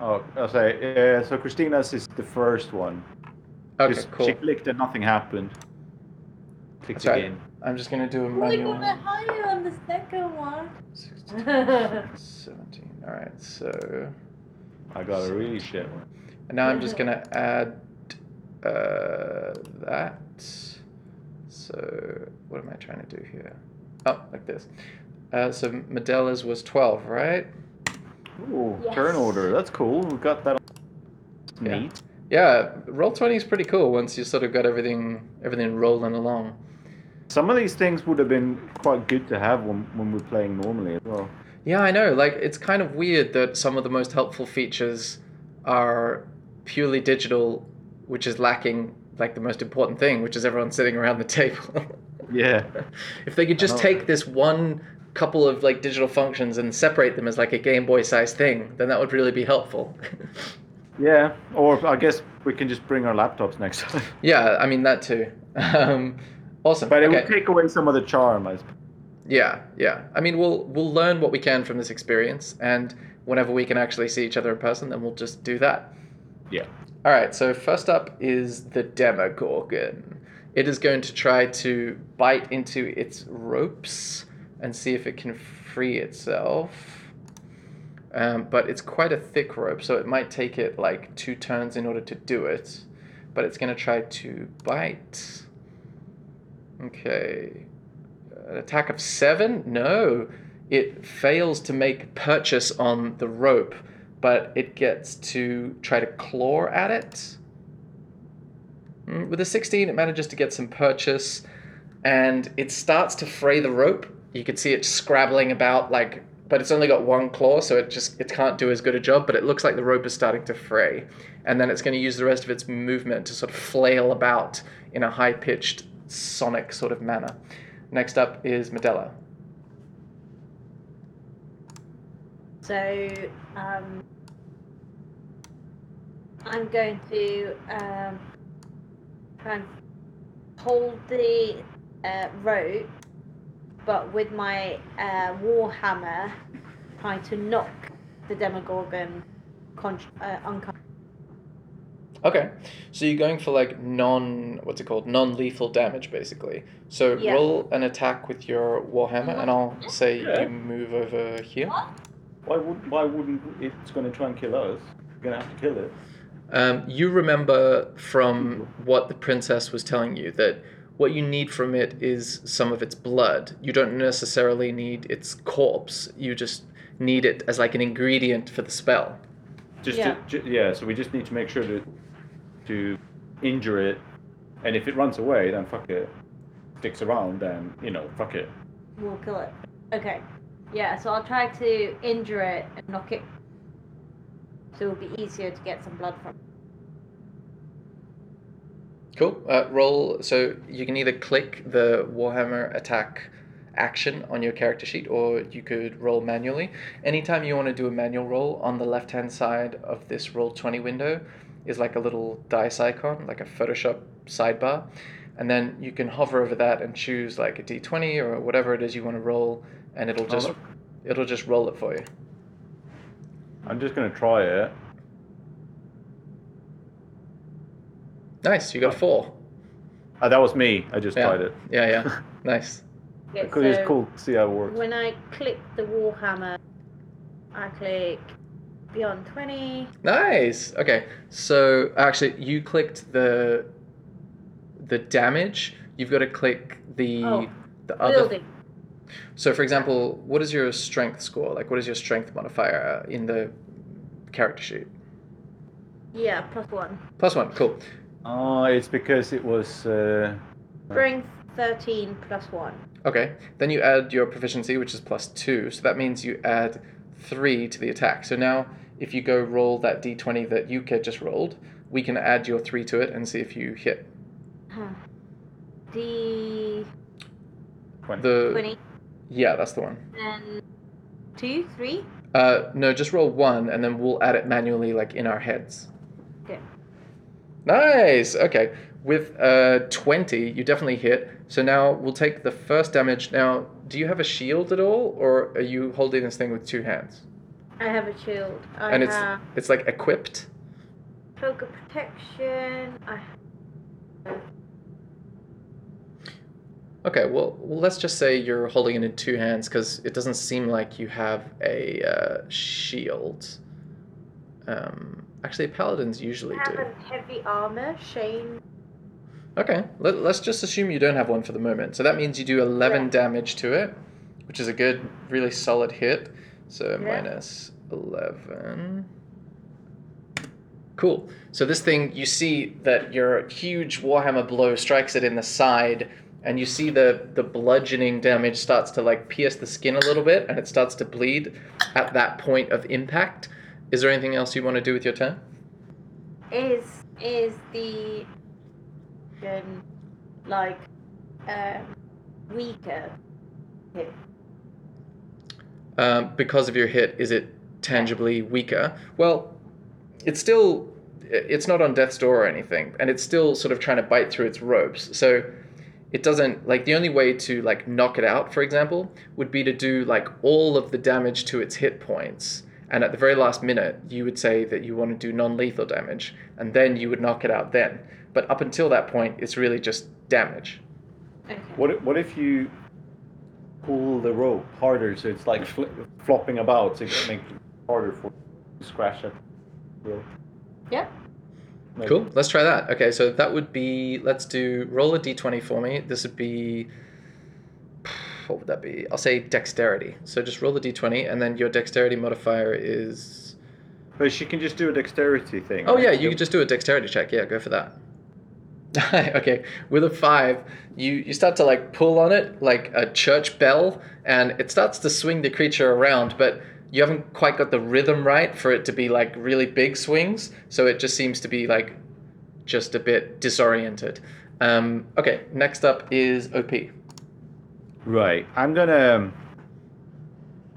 [SPEAKER 2] Oh, I'll say. Uh, so Christina's is the first one.
[SPEAKER 3] Okay,
[SPEAKER 2] Just-
[SPEAKER 3] cool.
[SPEAKER 2] She clicked and nothing happened. Clicked
[SPEAKER 3] That's right.
[SPEAKER 2] again.
[SPEAKER 3] I'm just gonna do a
[SPEAKER 4] we
[SPEAKER 3] manual.
[SPEAKER 4] got higher on the second one.
[SPEAKER 3] 16, 17. All right, so
[SPEAKER 2] I got a really shit one.
[SPEAKER 3] and now I'm just gonna add uh, that. So what am I trying to do here? Oh, like this. Uh, so Medela's was 12, right?
[SPEAKER 2] Ooh,
[SPEAKER 4] Yes.
[SPEAKER 2] turn order. That's cool. We've got that.
[SPEAKER 3] Yeah.
[SPEAKER 2] Neat.
[SPEAKER 3] Yeah, Roll20 is pretty cool once you sort of got everything everything rolling along.
[SPEAKER 2] Some of these things would have been quite good to have when, when we're playing normally as well.
[SPEAKER 3] Yeah, I know. Like it's kind of weird that some of the most helpful features are purely digital which is lacking like the most important thing, which is everyone sitting around the table. [laughs]
[SPEAKER 6] Yeah.
[SPEAKER 3] if they could just take this one couple of like digital functions and separate them as like a Game Boy sized thing, then that would really be helpful. [laughs]
[SPEAKER 6] Yeah. Or I guess we can just bring our laptops next time. [laughs]
[SPEAKER 3] yeah, I mean that too. Um, awesome.
[SPEAKER 6] But it
[SPEAKER 3] okay.
[SPEAKER 6] would take away some of the charm, I suppose.
[SPEAKER 3] Yeah, yeah. I mean, we'll we'll learn what we can from this experience, and whenever we can actually see each other in person, then we'll just do that.
[SPEAKER 6] Yeah.
[SPEAKER 3] All right. So first up is the Demogorgon. It is going to try to bite into its ropes and see if it can free itself. Um, but it's quite a thick rope, so it might take it like two turns in order to do it. But it's going to try to bite. Okay. An attack of seven? No. It fails to make purchase on the rope, but it gets to try to claw at it. Mm, With a 16, it manages to get some purchase, and it starts to fray the rope. You can see it scrabbling about, like, but it's only got one claw, so it just it can't do as good a job. But it looks like the rope is starting to fray, and then it's going to use the rest of its movement to sort of flail about in a high-pitched sonic sort of manner. Next up is Medela.
[SPEAKER 4] So, um, I'm going to um, try and hold the uh, rope, but with my uh, warhammer, trying to knock the Demogorgon con- uh, unconscious.
[SPEAKER 3] Okay, so you're going for like non what's it called non lethal damage basically. So
[SPEAKER 4] Yeah.
[SPEAKER 3] roll an attack with your warhammer, and I'll say
[SPEAKER 6] Yeah.
[SPEAKER 3] you move over here.
[SPEAKER 6] Why would why wouldn't it's gonna try and kill us? We're gonna have to kill it.
[SPEAKER 3] Um, you remember from what the princess was telling you that what you need from it is some of its blood. You don't necessarily need its corpse. You just need it as like an ingredient for the spell.
[SPEAKER 6] Just
[SPEAKER 4] Yeah.
[SPEAKER 6] to, ju- yeah, so we just need to make sure to to injure it and if it runs away then fuck it. Sticks around then, you know, fuck it.
[SPEAKER 4] We'll kill it. Okay. Yeah, so I'll try to injure it and knock it. So it'll be easier to get some blood from.
[SPEAKER 3] Cool. Uh, roll. So you can either click the Warhammer attack action on your character sheet, or you could roll manually. Anytime you want to do a manual roll, on the left hand side of this roll twenty window is like a little dice icon, like a Photoshop sidebar, and then you can hover over that and choose like a d twenty or whatever it is you want to roll, and it'll just it'll just roll it for you.
[SPEAKER 6] I'm just gonna try it.
[SPEAKER 3] Nice. You got a four.
[SPEAKER 6] Uh, that was me. I just
[SPEAKER 3] Yeah.
[SPEAKER 6] tried it.
[SPEAKER 3] Yeah. Yeah. [laughs] nice.
[SPEAKER 4] Okay,
[SPEAKER 6] Because it's
[SPEAKER 4] so
[SPEAKER 6] cool to see how it works.
[SPEAKER 4] When I click the Warhammer, I click Beyond20.
[SPEAKER 3] Nice. Okay. So actually, you clicked the the damage. You've got to click the
[SPEAKER 4] Oh,
[SPEAKER 3] the other.
[SPEAKER 4] Building.
[SPEAKER 3] So, for example, what is your strength score? Like, what is your strength modifier in the character sheet?
[SPEAKER 4] Yeah, plus one.
[SPEAKER 3] Plus one. Cool.
[SPEAKER 6] Oh, it's because it was. Uh,
[SPEAKER 4] Strength 13 plus one.
[SPEAKER 3] Okay. Then you add your proficiency, which is plus two. So that means you add three to the attack. So now, if you go roll that d20 that Yuka just rolled, we can add your three to it and see if you hit
[SPEAKER 4] Huh. D
[SPEAKER 3] the.
[SPEAKER 4] 20.
[SPEAKER 3] Yeah, that's the one.
[SPEAKER 4] Then two, three.
[SPEAKER 3] Uh, no, just roll one, and then we'll add it manually, like in our heads.
[SPEAKER 4] Okay.
[SPEAKER 3] Nice. Okay. With uh twenty, you definitely hit. So now we'll take the first damage. Now, do you have a shield at all, or are you holding this thing with two hands?
[SPEAKER 4] I have a shield. I
[SPEAKER 3] and it's
[SPEAKER 4] have
[SPEAKER 3] it's like equipped.
[SPEAKER 4] cloak of protection. I
[SPEAKER 3] Okay. Well, well, let's just say you're holding it in two hands because it doesn't seem like you have a uh, shield. Um, actually, paladins usually
[SPEAKER 4] have
[SPEAKER 3] do.
[SPEAKER 4] a heavy armor. Shane.
[SPEAKER 3] Okay, Let, let's just assume you don't have one for the moment. So that means you do 11
[SPEAKER 4] Yeah.
[SPEAKER 3] damage to it, which is a good, really solid hit. So
[SPEAKER 4] Yeah.
[SPEAKER 3] minus 11. Cool. So this thing, you see that your huge Warhammer blow strikes it in the side, and you see the, the bludgeoning damage starts to like pierce the skin a little bit, and it starts to bleed at that point of impact. Is there anything else you want to do with your turn?
[SPEAKER 4] Is is the um, like um, weaker? hit?
[SPEAKER 3] Um, because of your hit, is it tangibly weaker? Well, it's still it's not on death's door or anything, and it's still sort of trying to bite through its ropes. So it doesn't like the only way to like knock it out, for example, would be to do like all of the damage to its hit points. And at the very last minute, you would say that you want to do non-lethal damage, and then you would knock it out then. But up until that point, it's really just damage.
[SPEAKER 4] Okay.
[SPEAKER 2] What if, what if you pull the rope harder so it's like fl- flopping about so it can make it harder for you to scratch at the rope?
[SPEAKER 4] Yeah.
[SPEAKER 2] Maybe.
[SPEAKER 3] Cool. Let's try that. Okay, so that would be let's do roll a d20 for me. This would be what would that be? I'll say dexterity. So just roll the d20 and then your dexterity modifier is
[SPEAKER 2] But she can just do a dexterity thing.
[SPEAKER 3] Oh
[SPEAKER 2] right?
[SPEAKER 3] yeah, you could just do a dexterity check. Yeah, go for that. [laughs] okay, with a 5, you you start to like pull on it like a church bell and it starts to swing the creature around, but you haven't quite got the rhythm right for it to be like really big swings, so it just seems to be like just a bit disoriented. Um, okay, next up is OP.
[SPEAKER 2] Right. I'm gonna.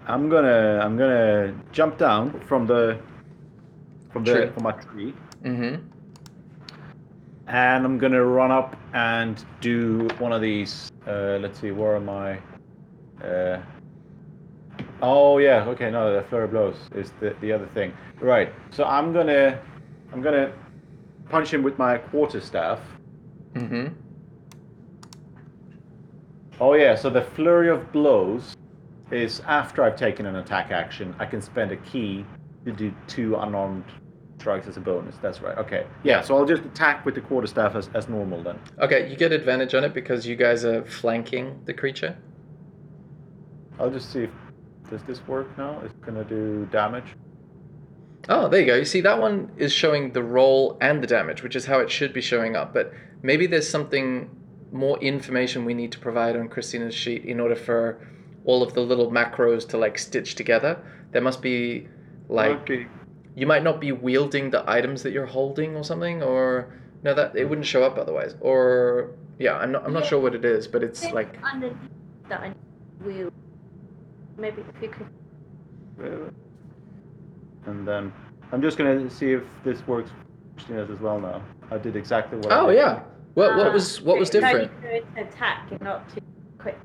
[SPEAKER 2] I'm gonna. I'm gonna jump down from the. From the
[SPEAKER 3] Tree.
[SPEAKER 2] from my tree,
[SPEAKER 3] Mm-hmm.
[SPEAKER 2] and I'm gonna run up and do one of these. Uh, let's see. Where am I? Uh, oh yeah. Okay. No, the flurry of blows is the the other thing. Right. So I'm gonna. I'm gonna punch him with my quarterstaff.
[SPEAKER 3] Mm-hmm.
[SPEAKER 2] Oh yeah, so the flurry of blows is after I've taken an attack action. I can spend a ki to do two unarmed strikes as a bonus. That's right. Okay. Yeah, so I'll just attack with the quarterstaff as, as normal then.
[SPEAKER 3] Okay, you get advantage on it because you guys are flanking the creature.
[SPEAKER 2] I'll just see if does this work now? It's gonna do damage.
[SPEAKER 3] Oh, there you go. You see, that one is showing the roll and the damage, which is how it should be showing up. But maybe there's something more information we need to provide on Christina's sheet in order for all of the little macros to like stitch together. There must be like
[SPEAKER 2] okay.
[SPEAKER 3] you might not be wielding the items that you're holding or something, or no, that it wouldn't show up otherwise. Or yeah, I'm not I'm not
[SPEAKER 4] Yeah.
[SPEAKER 3] sure what it is, but it's
[SPEAKER 4] Thing
[SPEAKER 3] like
[SPEAKER 4] underneath that I wheel. Maybe if you could.
[SPEAKER 2] And then I'm just gonna see if this works for Christina's as well now. I did exactly what I
[SPEAKER 3] oh
[SPEAKER 2] did.
[SPEAKER 3] yeah. What what
[SPEAKER 4] Ah,
[SPEAKER 3] was what was
[SPEAKER 4] it's only
[SPEAKER 3] different?
[SPEAKER 4] to attack and not to quick.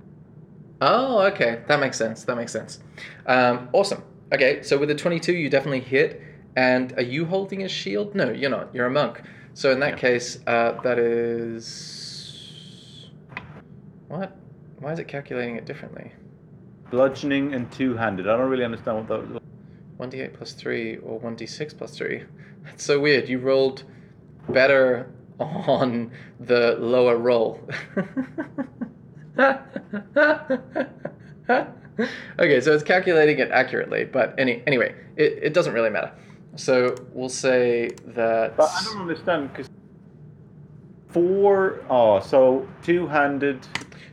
[SPEAKER 3] Oh, okay. That makes sense. That makes sense. Um, awesome. Okay, so with a 22, you definitely hit. And are you holding a shield? No, you're not. You're a monk. So in that
[SPEAKER 2] Yeah.
[SPEAKER 3] case, uh, that is. What? Why is it calculating it differently?
[SPEAKER 2] Bludgeoning and two handed. I don't really understand what that was.
[SPEAKER 3] 1d8 plus 3 or 1d6 plus 3? That's [laughs] so weird. You rolled better on the lower roll. [laughs] okay, so it's calculating it accurately, but any anyway, it, it doesn't really matter. So we'll say that.
[SPEAKER 2] But I don't understand because four oh so two handed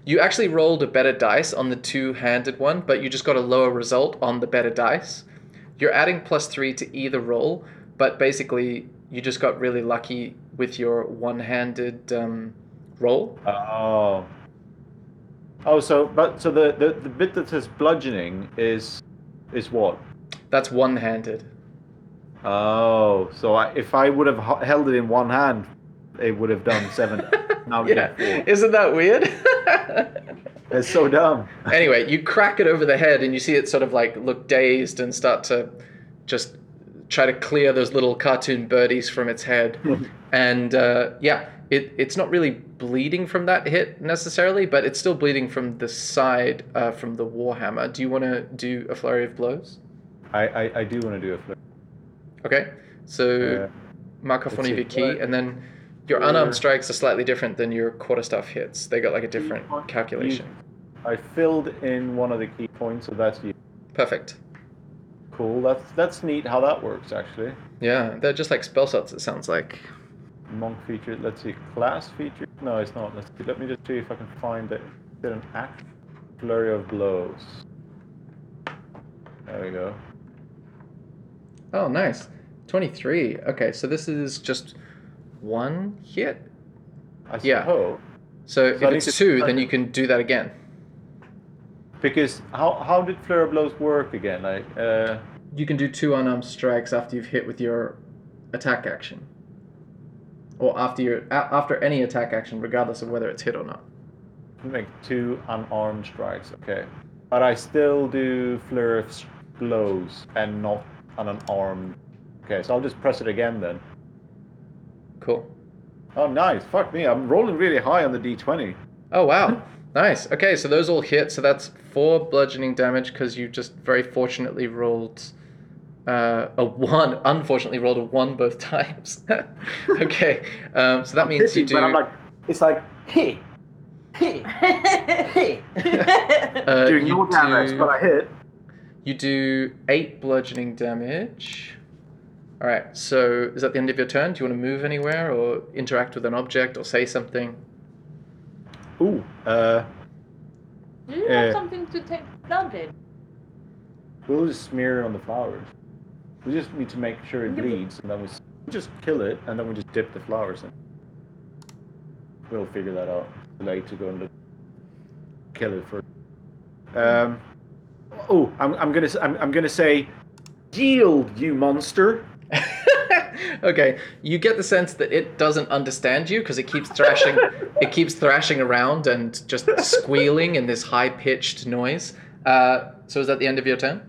[SPEAKER 3] You actually rolled a better dice on the two-handed one, but you just got a lower result on the better dice. You're adding plus three to either roll, but basically you just got really lucky with your one-handed um, roll.
[SPEAKER 2] Oh. Oh, so but so the, the the bit that says bludgeoning is is what?
[SPEAKER 3] That's one-handed.
[SPEAKER 2] Oh, so I, if I would have held it in one hand, it would have done seven. [laughs] now
[SPEAKER 3] yeah, isn't that weird? [laughs]
[SPEAKER 2] It's so dumb. [laughs]
[SPEAKER 3] anyway, you crack it over the head, and you see it sort of like look dazed and start to just try to clear those little cartoon birdies from its head. and uh, yeah, it, it's not really bleeding from that hit necessarily, but it's still bleeding from the side uh, from the warhammer. Do you want to do a flurry of blows?
[SPEAKER 2] I, I, I do want to do a flurry.
[SPEAKER 3] Okay, so
[SPEAKER 2] Uh,
[SPEAKER 3] mark off one of your
[SPEAKER 2] ki,
[SPEAKER 3] and then your
[SPEAKER 2] Four.
[SPEAKER 3] unarmed strikes are slightly different than your quarterstaff hits. They got like a different calculation.
[SPEAKER 2] I filled in one of the ki points, so that's you.
[SPEAKER 3] Perfect.
[SPEAKER 2] Cool. That's that's neat how that works actually.
[SPEAKER 3] Yeah, they're just like spell slots. It sounds like.
[SPEAKER 2] Monk feature. Let's see. Class feature. No, it's not. Let's see. Let me just see if I can find it. Did an act flurry of blows. There we go.
[SPEAKER 3] Oh, nice. 23. Okay, so this is just one hit.
[SPEAKER 2] I
[SPEAKER 3] Yeah.
[SPEAKER 2] suppose.
[SPEAKER 3] So,
[SPEAKER 2] So
[SPEAKER 3] if it's
[SPEAKER 2] to-
[SPEAKER 3] two, then you can do that again.
[SPEAKER 2] Because how how did flare blows work again? Like uh,
[SPEAKER 3] You can do two unarmed strikes after you've hit with your attack action, or after your after any attack action, regardless of whether it's hit or not.
[SPEAKER 2] make two unarmed strikes. Okay, but I still do flare blows and not an unarmed. Okay, so I'll just press it again then.
[SPEAKER 3] Cool.
[SPEAKER 2] Oh, nice. Fuck me. I'm rolling really high on the d20.
[SPEAKER 3] Oh wow, [laughs] nice. Okay, so those all hit. So that's four bludgeoning damage because you just very fortunately rolled uh, a one. Unfortunately, rolled a one both [laughs] times. [laughs] okay, um, so that means you do.
[SPEAKER 2] But I'm like, it's like, hey, hey, hey.
[SPEAKER 3] uh,
[SPEAKER 2] Doing
[SPEAKER 3] you
[SPEAKER 2] no damage,
[SPEAKER 3] do-
[SPEAKER 2] but I hit.
[SPEAKER 3] You do eight bludgeoning damage. All right. So is that the end of your turn? Do you want to move anywhere or interact with an object or say something?
[SPEAKER 2] Ooh, uh,
[SPEAKER 4] Do you have
[SPEAKER 2] Uh,
[SPEAKER 4] something to take blood in?
[SPEAKER 2] we'll just smear it on the flowers. We just need to make sure it bleeds, and then we just kill it, and then we just dip the flowers in. We'll figure that out. Too late to go and look, kill it first. Um. Oh, I'm, I'm gonna s- I'm, I'm gonna say, yield, you monster. [laughs]
[SPEAKER 3] okay, you get the sense that it doesn't understand you because it keeps thrashing. it keeps thrashing around and just [laughs] squealing in this high-pitched noise. Uh, so is that the end of your turn?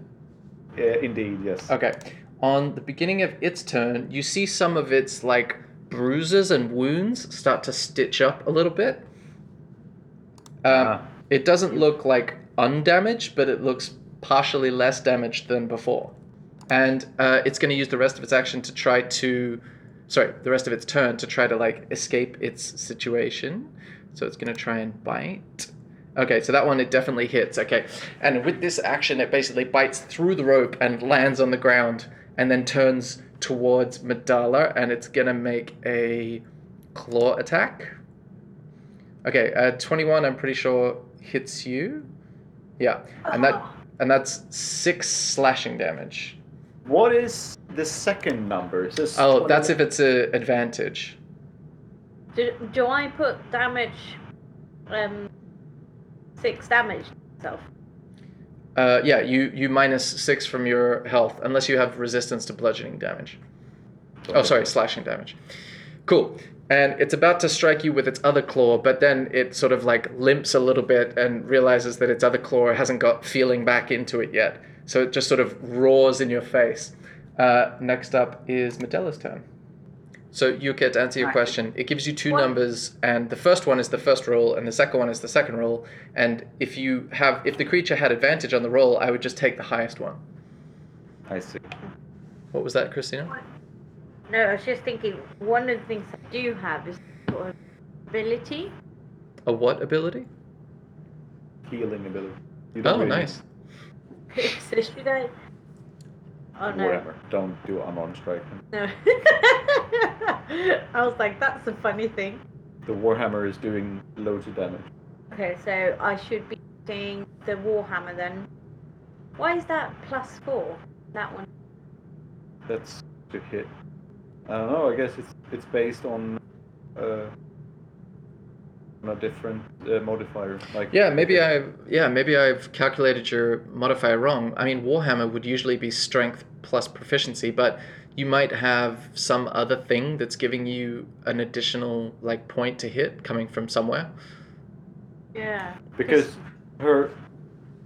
[SPEAKER 2] Yeah, indeed, yes.
[SPEAKER 3] Okay. On the beginning of its turn, you see some of its like bruises and wounds start to stitch up a little bit. Um,
[SPEAKER 2] Ah.
[SPEAKER 3] It doesn't look like undamaged, but it looks partially less damaged than before. And uh, it's going to use the rest of its action to try to, sorry, the rest of its turn to try to like escape its situation. So it's going to try and bite. Okay, so that one it definitely hits. Okay, and with this action, it basically bites through the rope and lands on the ground, and then turns towards Medela, and it's gonna make a claw attack. Okay, uh, twenty-one. I'm pretty sure hits you. Yeah, and that and that's six slashing damage.
[SPEAKER 2] What is the second number? Is this
[SPEAKER 3] Oh, that's if it's an advantage.
[SPEAKER 4] Do, do I put damage, um, six damage myself?
[SPEAKER 3] Uh, yeah, you you minus six from your health unless you have resistance to bludgeoning damage. Oh, sorry, slashing damage. Cool. And it's about to strike you with its other claw, but then it sort of like limps a little bit and realizes that its other claw hasn't got feeling back into it yet. So it just sort of roars in your face. Uh, next up is Medela's turn. So you get to answer your
[SPEAKER 4] Right.
[SPEAKER 3] question. It gives you two
[SPEAKER 4] What-
[SPEAKER 3] numbers, and the first one is the first roll, and the second one is the second roll. And if you have, if the creature had advantage on the roll, I would just take the highest one.
[SPEAKER 2] I see.
[SPEAKER 3] What was that, Christina?
[SPEAKER 4] No, I was just thinking, one of the things I do have is sort of ability.
[SPEAKER 3] A what ability?
[SPEAKER 2] Healing ability. You
[SPEAKER 3] Oh,
[SPEAKER 2] really
[SPEAKER 3] nice. [laughs]
[SPEAKER 4] should I? Oh no.
[SPEAKER 2] Whatever. Don't do unarmed strike.
[SPEAKER 4] No. [laughs] I was like, that's a funny thing.
[SPEAKER 2] The Warhammer is doing loads of damage.
[SPEAKER 4] Okay, so I should be using the Warhammer then. Why is that plus four? That one.
[SPEAKER 2] That's to hit. I don't know. I guess it's it's based on uh, on a different uh, modifier. Like
[SPEAKER 3] Yeah, maybe I've yeah maybe I've calculated your modifier wrong. I mean, Warhammer would usually be strength plus proficiency, but you might have some other thing that's giving you an additional like point to hit coming from somewhere.
[SPEAKER 4] Yeah.
[SPEAKER 2] because her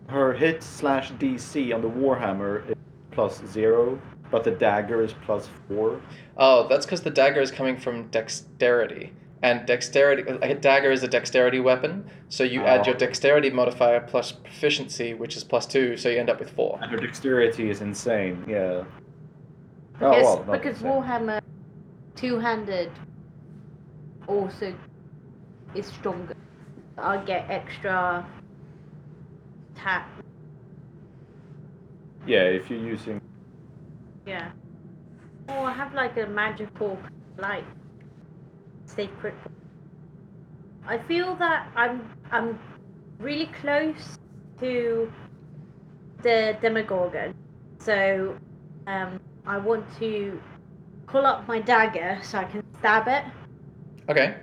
[SPEAKER 2] her hit slash DC on the Warhammer is plus zero, but the dagger is plus four.
[SPEAKER 3] Oh, that's because the dagger is coming from dexterity, and dexterity a dagger is a dexterity weapon. So you add your
[SPEAKER 2] Oh.
[SPEAKER 3] dexterity modifier plus proficiency, which is plus two, so you end up with four.
[SPEAKER 2] And her dexterity is insane. Yeah.
[SPEAKER 4] Because,
[SPEAKER 2] oh well,
[SPEAKER 4] because
[SPEAKER 2] insane.
[SPEAKER 4] Warhammer two-handed also is stronger. I get extra tap.
[SPEAKER 2] Yeah, if you're using
[SPEAKER 4] Yeah. Oh, I have like a magical light sacred. I feel that I'm I'm really close to the Demogorgon, so um, I want to pull up my dagger so I can stab it
[SPEAKER 3] Okay.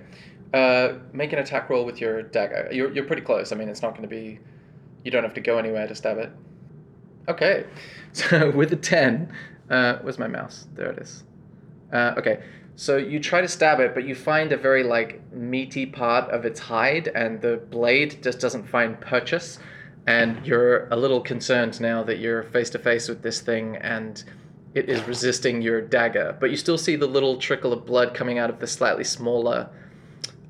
[SPEAKER 3] Uh, make an attack roll with your dagger. You're, you're pretty close. I mean, it's not going to be. You don't have to go anywhere to stab it. Okay. [laughs] So with a 10. Uh, where's my mouse? There it is. Uh, okay. So you try to stab it, but you find a very like meaty part of its hide, and the blade just doesn't find purchase. And you're a little concerned now that you're face to face with this thing, and it is resisting your dagger. But you still see the little trickle of blood coming out of the slightly smaller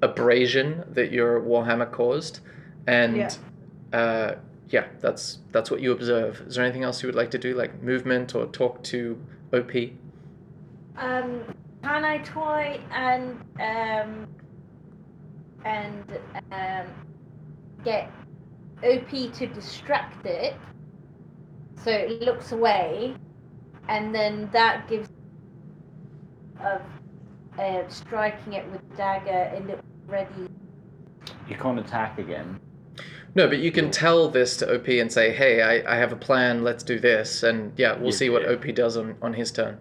[SPEAKER 3] abrasion that your warhammer caused, and
[SPEAKER 4] Yeah.
[SPEAKER 3] uh, yeah, that's that's what you observe. Is there anything else you would like to do, like movement or talk to OP?
[SPEAKER 4] Um, can I try and um and um get OP to distract it so it looks away, and then that gives of uh, striking it with dagger and it ready.
[SPEAKER 6] You can't attack again.
[SPEAKER 3] No, but you can tell this to OP and say, "Hey, I, I have a plan. Let's do this." And yeah, we'll see what
[SPEAKER 6] Yeah.
[SPEAKER 3] OP does on, on his turn.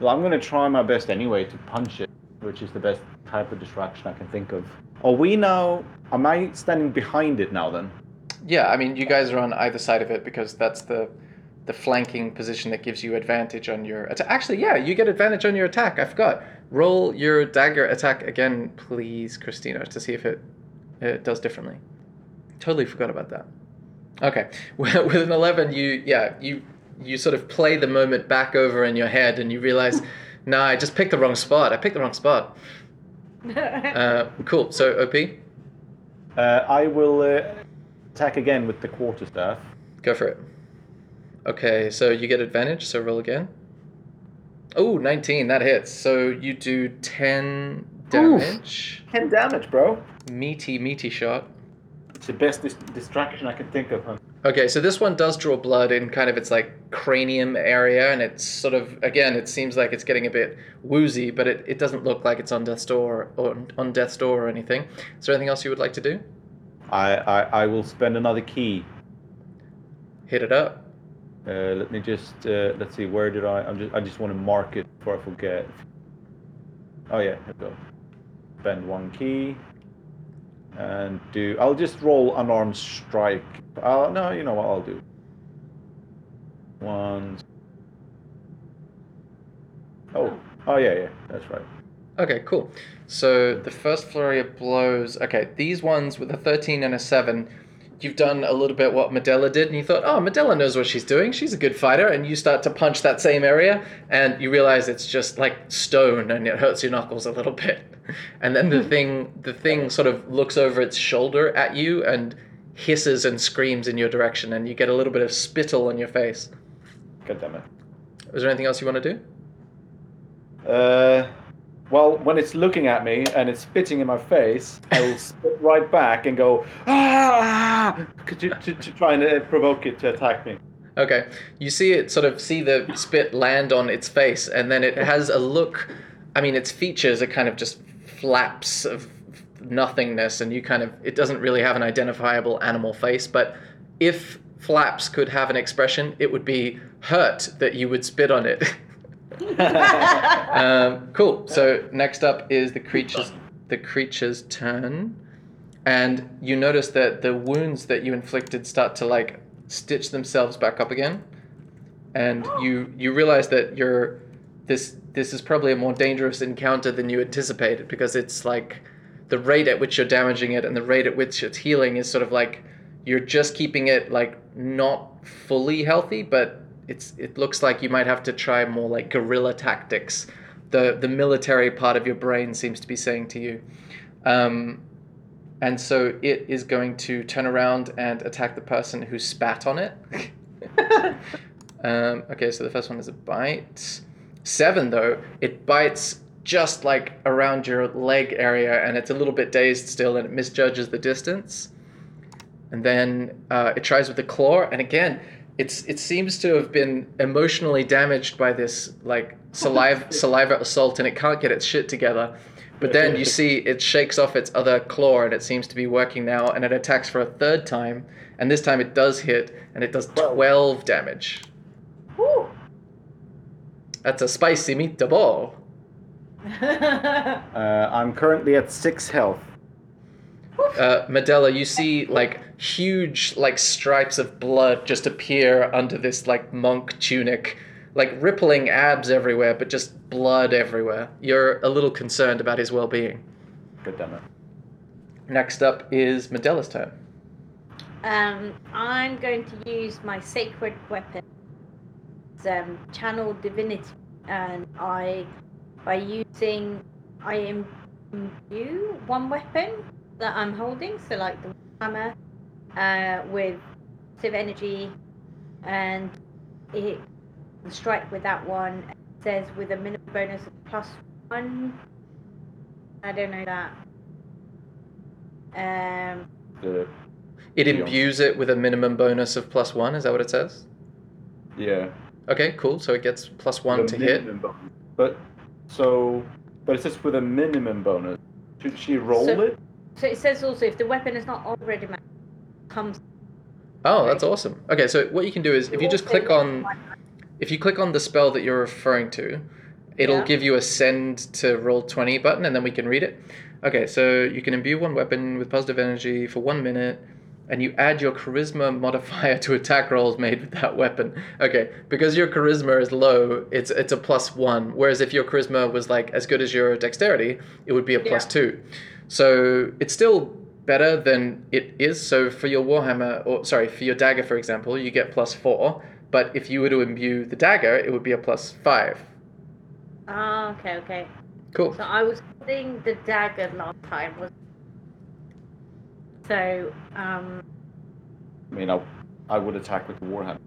[SPEAKER 6] Well, I'm going to try my best anyway to punch it, which is the best type of distraction I can think of. Are we now? Am I standing behind it now then?
[SPEAKER 3] Yeah, I mean, you guys are on either side of it because that's the the flanking position that gives you advantage on your attack. Actually, yeah, you get advantage on your attack. I forgot. Roll your dagger attack again, please, Christina, to see if it it does differently. Totally forgot about that. Okay, [laughs] with an eleven, you yeah you you sort of play the moment back over in your head, and you realize, [laughs] nah, I just picked the wrong spot. I picked the wrong spot. [laughs] Uh, cool. So OP,
[SPEAKER 6] Uh, I will uh, attack again with the quarterstaff.
[SPEAKER 3] Go for it. Okay, so you get advantage, so roll again. Oh, 19, that hits. So you do 10 damage.
[SPEAKER 2] Ten damage, bro.
[SPEAKER 3] Meaty, meaty shot.
[SPEAKER 6] It's the best dis- distraction I can think of. Huh?
[SPEAKER 3] Okay, so this one does draw blood in kind of its like cranium area, and it's sort of, again, it seems like it's getting a bit woozy, but it, it doesn't look like it's on death's door or on death's door or anything. Is there anything else you would like to do?
[SPEAKER 6] I, I I will spend another ki.
[SPEAKER 3] Hit it up.
[SPEAKER 6] Uh, let me just uh, let's see. Where did I? I'm just I just want to mark it before I forget. Oh yeah, here we go. Spend one ki. And do. I'll just roll unarmed strike. Uh, no, you know what I'll do. One. Oh, oh yeah, yeah, that's right.
[SPEAKER 3] Okay, cool. So the first flurry of blows. Okay, these ones with a 13 and a 7, you've done a little bit what Medela did, and you thought, oh, Medela knows what she's doing. She's a good fighter. And you start to punch that same area, and you realize it's just like stone, and it hurts your knuckles a little bit. And then the thing, the thing sort of looks over its shoulder at you and hisses and screams in your direction, and you get a little bit of spittle on your face.
[SPEAKER 6] God damn it.
[SPEAKER 3] Is there anything else you want to do?
[SPEAKER 2] Uh, well, when it's looking at me and it's spitting in my face, I will [laughs] spit right back and go ah to, to, to try and uh, provoke it to attack me.
[SPEAKER 3] Okay. You see it sort of see the spit land on its face, and then it [laughs] has a look. I mean, its features are kind of just flaps of nothingness, and you kind of. It doesn't really have an identifiable animal face, but if flaps could have an expression, it would be hurt that you would spit on it. [laughs] um, cool. So next up is the creature's the creature's turn, and you notice that the wounds that you inflicted start to like stitch themselves back up again, and you you realize that you're this this is probably a more dangerous encounter than you anticipated because it's like the rate at which you're damaging it and the rate at which it's healing is sort of like you're just keeping it like not fully healthy, but it's it looks like you might have to try more like guerrilla tactics. The the military part of your brain seems to be saying to you. Um, and so it is going to turn around and attack the person who spat on it. [laughs] [laughs] um, okay, so the first one is a bite. Seven, though, it bites just like around your leg area, and it's a little bit dazed still, and it misjudges the distance. And then uh, it tries with the claw, and again, it's it seems to have been emotionally damaged by this like saliva [laughs] saliva assault, and it can't get its shit together. But then you see it shakes off its other claw, and it seems to be working now, and it attacks for a third time, and this time it does hit, and it does twelve damage.
[SPEAKER 4] Woo.
[SPEAKER 3] That's a spicy meatball. [laughs]
[SPEAKER 6] Uh, I'm currently at six health.
[SPEAKER 3] Uh, Medela, you see like huge like stripes of blood just appear under this like monk tunic, like rippling abs everywhere, but just blood everywhere. You're a little concerned about his well-being.
[SPEAKER 6] God damn it.
[SPEAKER 3] Next up is Medela's turn.
[SPEAKER 4] Um, I'm going to use my sacred weapon, um, channel divinity, and I, by using, I imbue one weapon that I'm holding, so like the hammer, uh, with positive energy, and it can strike with that one. It says with a minimum bonus of plus one. I don't know that. Um,
[SPEAKER 6] The,
[SPEAKER 3] It imbues it with a minimum bonus of plus one. Is that what it says?
[SPEAKER 6] yeah.
[SPEAKER 3] Okay, cool. So it gets plus one to hit.
[SPEAKER 6] bonus. But so, but it says with a minimum bonus. Should she roll
[SPEAKER 4] So-
[SPEAKER 6] it?
[SPEAKER 4] so it says also if the weapon is not already matched, comes.
[SPEAKER 3] Oh, that's awesome. Okay, so what you can do is if you just click on if you click on the spell that you're referring to, it'll
[SPEAKER 4] Yeah.
[SPEAKER 3] give you a send to Roll20 button and then we can read it. Okay, so you can imbue one weapon with positive energy for one minute and you add your charisma modifier to attack rolls made with that weapon. Okay, because your charisma is low, it's it's a plus one. Whereas if your charisma was like as good as your dexterity, it would be a plus two. So it's still better than it is. So for your warhammer, or sorry, for your dagger, for example, you get plus four. But if you were to imbue the dagger, it would be a plus five.
[SPEAKER 4] Ah, okay, okay.
[SPEAKER 3] Cool.
[SPEAKER 4] So I was holding the dagger last time. Was so um
[SPEAKER 6] I mean, I, I would attack with the warhammer.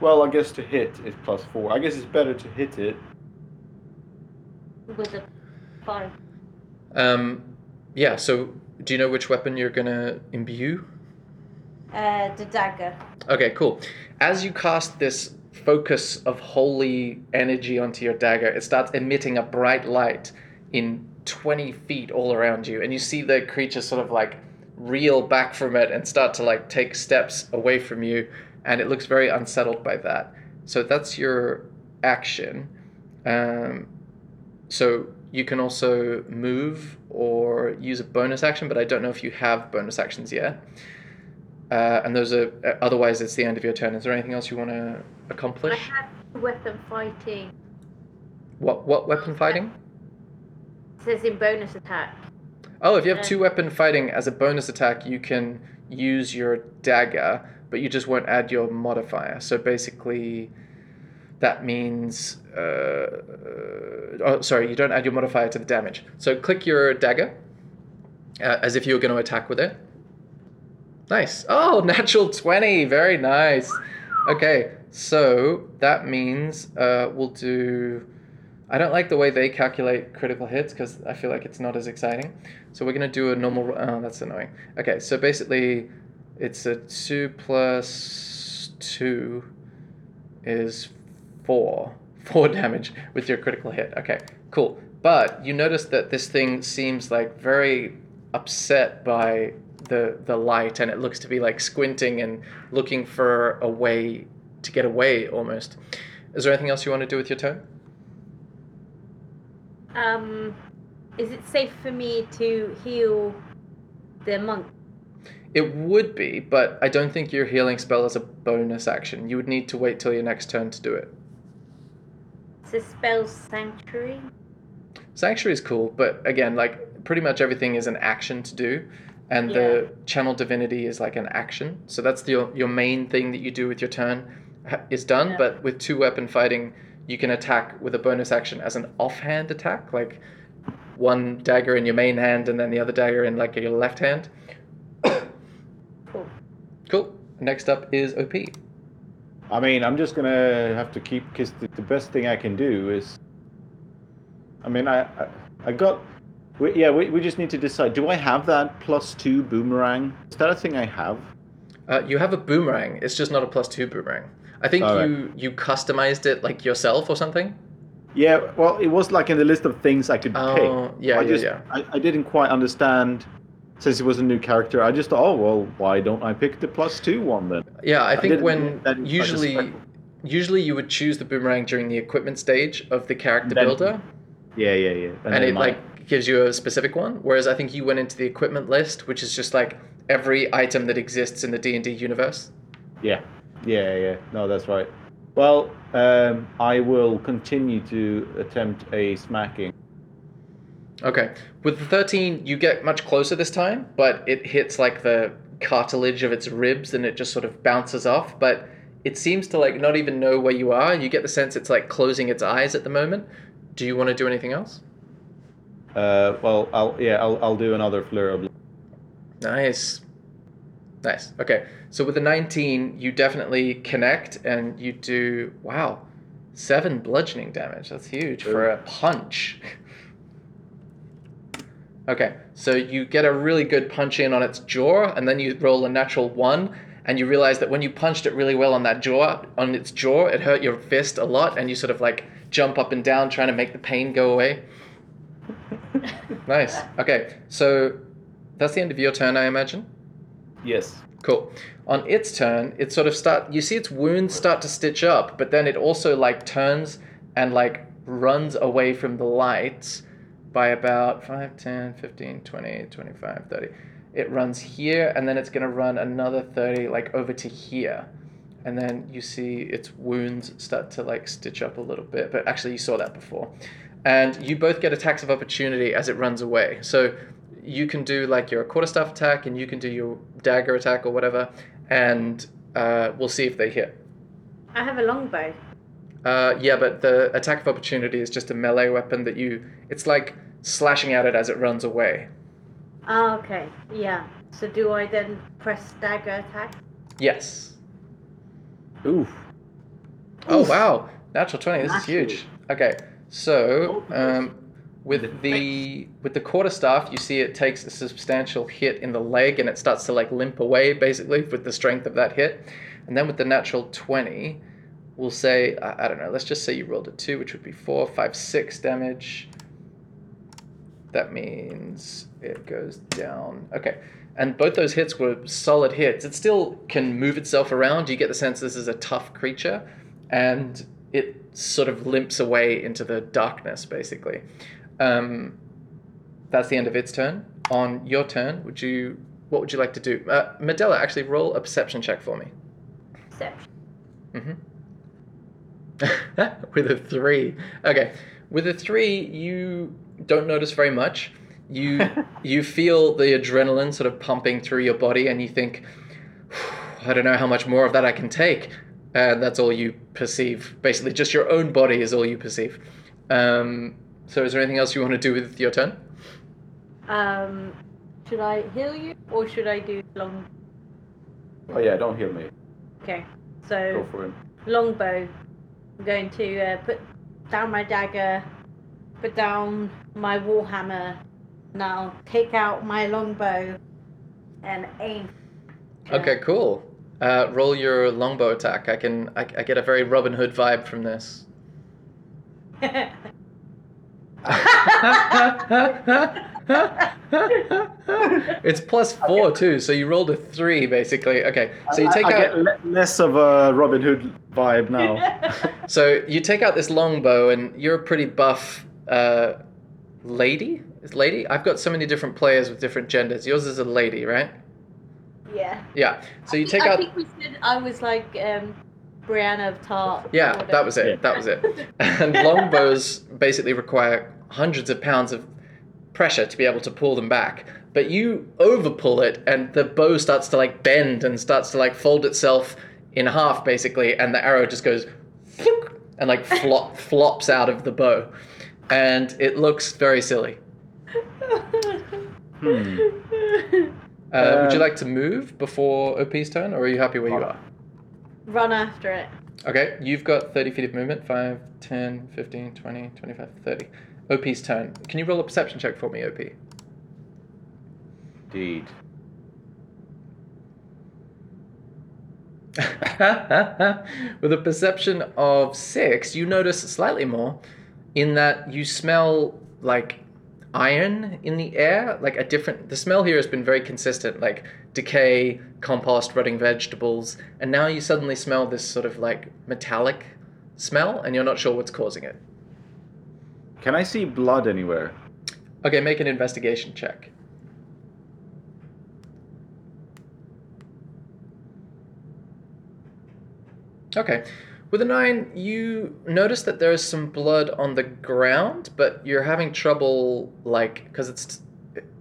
[SPEAKER 6] Well, I guess to hit is plus four. I guess it's better to hit it.
[SPEAKER 4] with a five.
[SPEAKER 3] Um, yeah. So do you know which weapon you're gonna imbue?
[SPEAKER 4] Uh, the dagger.
[SPEAKER 3] Okay, cool. As you cast this focus of holy energy onto your dagger, it starts emitting a bright light in 20 feet all around you. And you see the creature sort of like reel back from it and start to like take steps away from you. And it looks very unsettled by that. So that's your action. Um, so you can also move or use a bonus action, but I don't know if you have bonus actions yet. Uh, and those are uh, otherwise it's the end of your turn. Is there anything else you want to accomplish I
[SPEAKER 4] have weapon fighting.
[SPEAKER 3] What what weapon fighting?
[SPEAKER 4] It says in bonus attack.
[SPEAKER 3] Oh, if you have two weapon fighting as a bonus attack, you can use your dagger, but you just won't add your modifier. So basically, that means uh, uh, oh sorry, you don't add your modifier to the damage. So click your dagger uh, as if you were going to attack with it. Nice. Oh, [laughs] natural 20. Very nice. Okay, so that means uh, we'll do. I don't like the way they calculate critical hits because I feel like it's not as exciting. So we're going to do a normal. Oh, that's annoying. Okay, so basically it's a 2 plus 2 is 4. 4 [laughs] damage with your critical hit. Okay, cool. But you notice that this thing seems like very upset by the the light and it looks to be like squinting and looking for a way to get away almost. Is there anything else you want to do with your turn?
[SPEAKER 4] Um, is it safe for me to heal the monk?
[SPEAKER 3] It would be, but I don't think your healing spell is a bonus action. You would need to wait till your next turn to do it.
[SPEAKER 4] It's a spell sanctuary.
[SPEAKER 3] Sanctuary is cool, but again, like pretty much everything is an action to do, and the channel divinity is like an action. So that's the, your main thing that you do with your turn is done.
[SPEAKER 4] Yeah.
[SPEAKER 3] But with two weapon fighting, you can attack with a bonus action as an offhand attack, like one dagger in your main hand and then the other dagger in like your left hand.
[SPEAKER 4] Cool. [coughs]
[SPEAKER 3] Cool. Next up is OP.
[SPEAKER 6] I mean, I'm just gonna have to keep because the, the best thing I can do is. I mean, I I, I got. We, yeah, we, we just need to decide. Do I have that plus two boomerang? Is that a thing I have?
[SPEAKER 3] Uh, you have a boomerang. It's just not a plus two boomerang. I think
[SPEAKER 6] All right.
[SPEAKER 3] you you customized it like yourself or something.
[SPEAKER 6] Yeah, well, it was like in the list of things I could
[SPEAKER 3] Oh,
[SPEAKER 6] pick.
[SPEAKER 3] yeah,
[SPEAKER 6] I
[SPEAKER 3] yeah,
[SPEAKER 6] just,
[SPEAKER 3] yeah.
[SPEAKER 6] I, I didn't quite understand. Since it was a new character, I just thought, oh well, why don't I pick the plus two one then?
[SPEAKER 3] Yeah, I
[SPEAKER 6] I
[SPEAKER 3] think
[SPEAKER 6] didn't
[SPEAKER 3] when
[SPEAKER 6] that in such a
[SPEAKER 3] usually
[SPEAKER 6] spec-
[SPEAKER 3] usually you would choose the boomerang during the equipment stage of the character
[SPEAKER 6] Then-
[SPEAKER 3] builder.
[SPEAKER 6] Yeah, yeah, yeah.
[SPEAKER 3] and,
[SPEAKER 6] then
[SPEAKER 3] it
[SPEAKER 6] my-
[SPEAKER 3] like gives you a specific one. Whereas I think you went into the equipment list, which is just like every item that exists in the D and D universe.
[SPEAKER 6] Yeah, yeah, yeah. No, that's right. Well, um, I will continue to attempt a smacking.
[SPEAKER 3] Okay. With the 13, you get much closer this time, but it hits like the cartilage of its ribs and it just sort of bounces off. But it seems to like not even know where you are. You get the sense it's like closing its eyes at the moment. Do you want to do anything else?
[SPEAKER 6] Uh, well, I'll yeah, I'll, I'll do another flurry of.
[SPEAKER 3] Nice. Nice. Okay. So with the 19, you definitely connect and you do, wow, seven bludgeoning damage. That's huge for a punch. [laughs] Okay. So you get a really good punch in on its jaw and then you roll a natural one and you realize that when you punched it really well on that jaw, on its jaw, it hurt your fist a lot and you sort of like jump up and down trying to make the pain go away. [laughs] nice. Okay. So that's the end of your turn, I imagine.
[SPEAKER 6] Yes.
[SPEAKER 3] Cool. On its turn, it sort of start. You see its wounds start to stitch up, but then it also like turns and like runs away from the lights by about 5, 10, 15, 20, 25, 30. It runs here, and then it's going to run another 30 like over to here. And then you see its wounds start to like stitch up a little bit, but actually you saw that before. And you both get attacks of opportunity as it runs away. So you can do like your quarterstaff attack and you can do your dagger attack or whatever, and uh, we'll see if they hit.
[SPEAKER 5] I have a longbow.
[SPEAKER 3] Uh, yeah, but the attack of opportunity is just a melee weapon that you. It's like slashing at it as it runs away.
[SPEAKER 5] Ah, okay. Yeah. So do I then press dagger attack?
[SPEAKER 3] Yes.
[SPEAKER 6] Oof.
[SPEAKER 3] Oh wow, natural twenty. This is huge. Okay, so um, with the with the quarterstaff, you see it takes a substantial hit in the leg, and it starts to like limp away, basically, with the strength of that hit. And then with the natural twenty, we'll say I, I don't know. Let's just say you rolled a two, which would be four, five, six damage. That means it goes down. Okay. And both those hits were solid hits. It still can move itself around. You get the sense this is a tough creature. And it sort of limps away into the darkness, basically. Um, that's the end of its turn. On your turn, would you what would you like to do? Uh, Medela, actually roll a perception check for me.
[SPEAKER 5] Perception.
[SPEAKER 3] Mm-hmm. [laughs] with a three. Okay. With a three, you don't notice very much. You [laughs] you feel the adrenaline sort of pumping through your body, and you think, I don't know how much more of that I can take. And that's all you perceive. Basically, just your own body is all you perceive. Um, so, is there anything else you want to do with your turn?
[SPEAKER 5] Um, should I heal you or should I do long?
[SPEAKER 6] Oh yeah, don't heal me.
[SPEAKER 5] Okay.
[SPEAKER 6] Go
[SPEAKER 5] So
[SPEAKER 6] for him.
[SPEAKER 5] longbow. I'm going to uh, put down my dagger, put down my warhammer. Now take out my longbow and aim.
[SPEAKER 3] Okay, cool. Uh, roll your longbow attack. I can. I, I get a very Robin Hood vibe from this. [laughs] [laughs] it's plus four too, so you rolled a three basically. Okay, so you take
[SPEAKER 6] I, I
[SPEAKER 3] out.
[SPEAKER 6] get le- less of a Robin Hood vibe now. [laughs] [laughs]
[SPEAKER 3] So you take out this longbow, and you're a pretty buff uh, lady. Is lady? I've got so many different players with different genders. Yours is a lady, right?
[SPEAKER 5] yeah.
[SPEAKER 3] Yeah. So you take
[SPEAKER 5] I
[SPEAKER 3] out.
[SPEAKER 5] think we said I was like um, Brienne of Tarth.
[SPEAKER 3] Yeah,
[SPEAKER 5] or
[SPEAKER 3] that was it.
[SPEAKER 6] Yeah.
[SPEAKER 3] That was it. And longbows basically require hundreds of pounds of pressure to be able to pull them back. But you overpull it, and the bow starts to like bend and starts to like fold itself in half, basically, and the arrow just goes [laughs] and like flop, flops out of the bow, and it looks very silly.
[SPEAKER 6] Hmm.
[SPEAKER 3] Uh, would you
[SPEAKER 6] Um,
[SPEAKER 3] like to move before OP's turn, or are you happy where you are?
[SPEAKER 5] Run after it.
[SPEAKER 3] Okay, you've got 30 feet of movement 5, 10, 15, 20, 25, 30. OP's turn. Can you roll a perception check for me, OP?
[SPEAKER 6] Indeed. [laughs]
[SPEAKER 3] With a perception of 6, you notice slightly more in that you smell like iron in the air, like a different. The smell here has been very consistent, like decay, compost, rotting vegetables, and now you suddenly smell this sort of like metallic smell, and you're not sure what's causing it.
[SPEAKER 2] Can I see blood anywhere?
[SPEAKER 3] Okay, make an investigation check. Okay. With a nine, you notice that there is some blood on the ground, but you're having trouble, like, because it's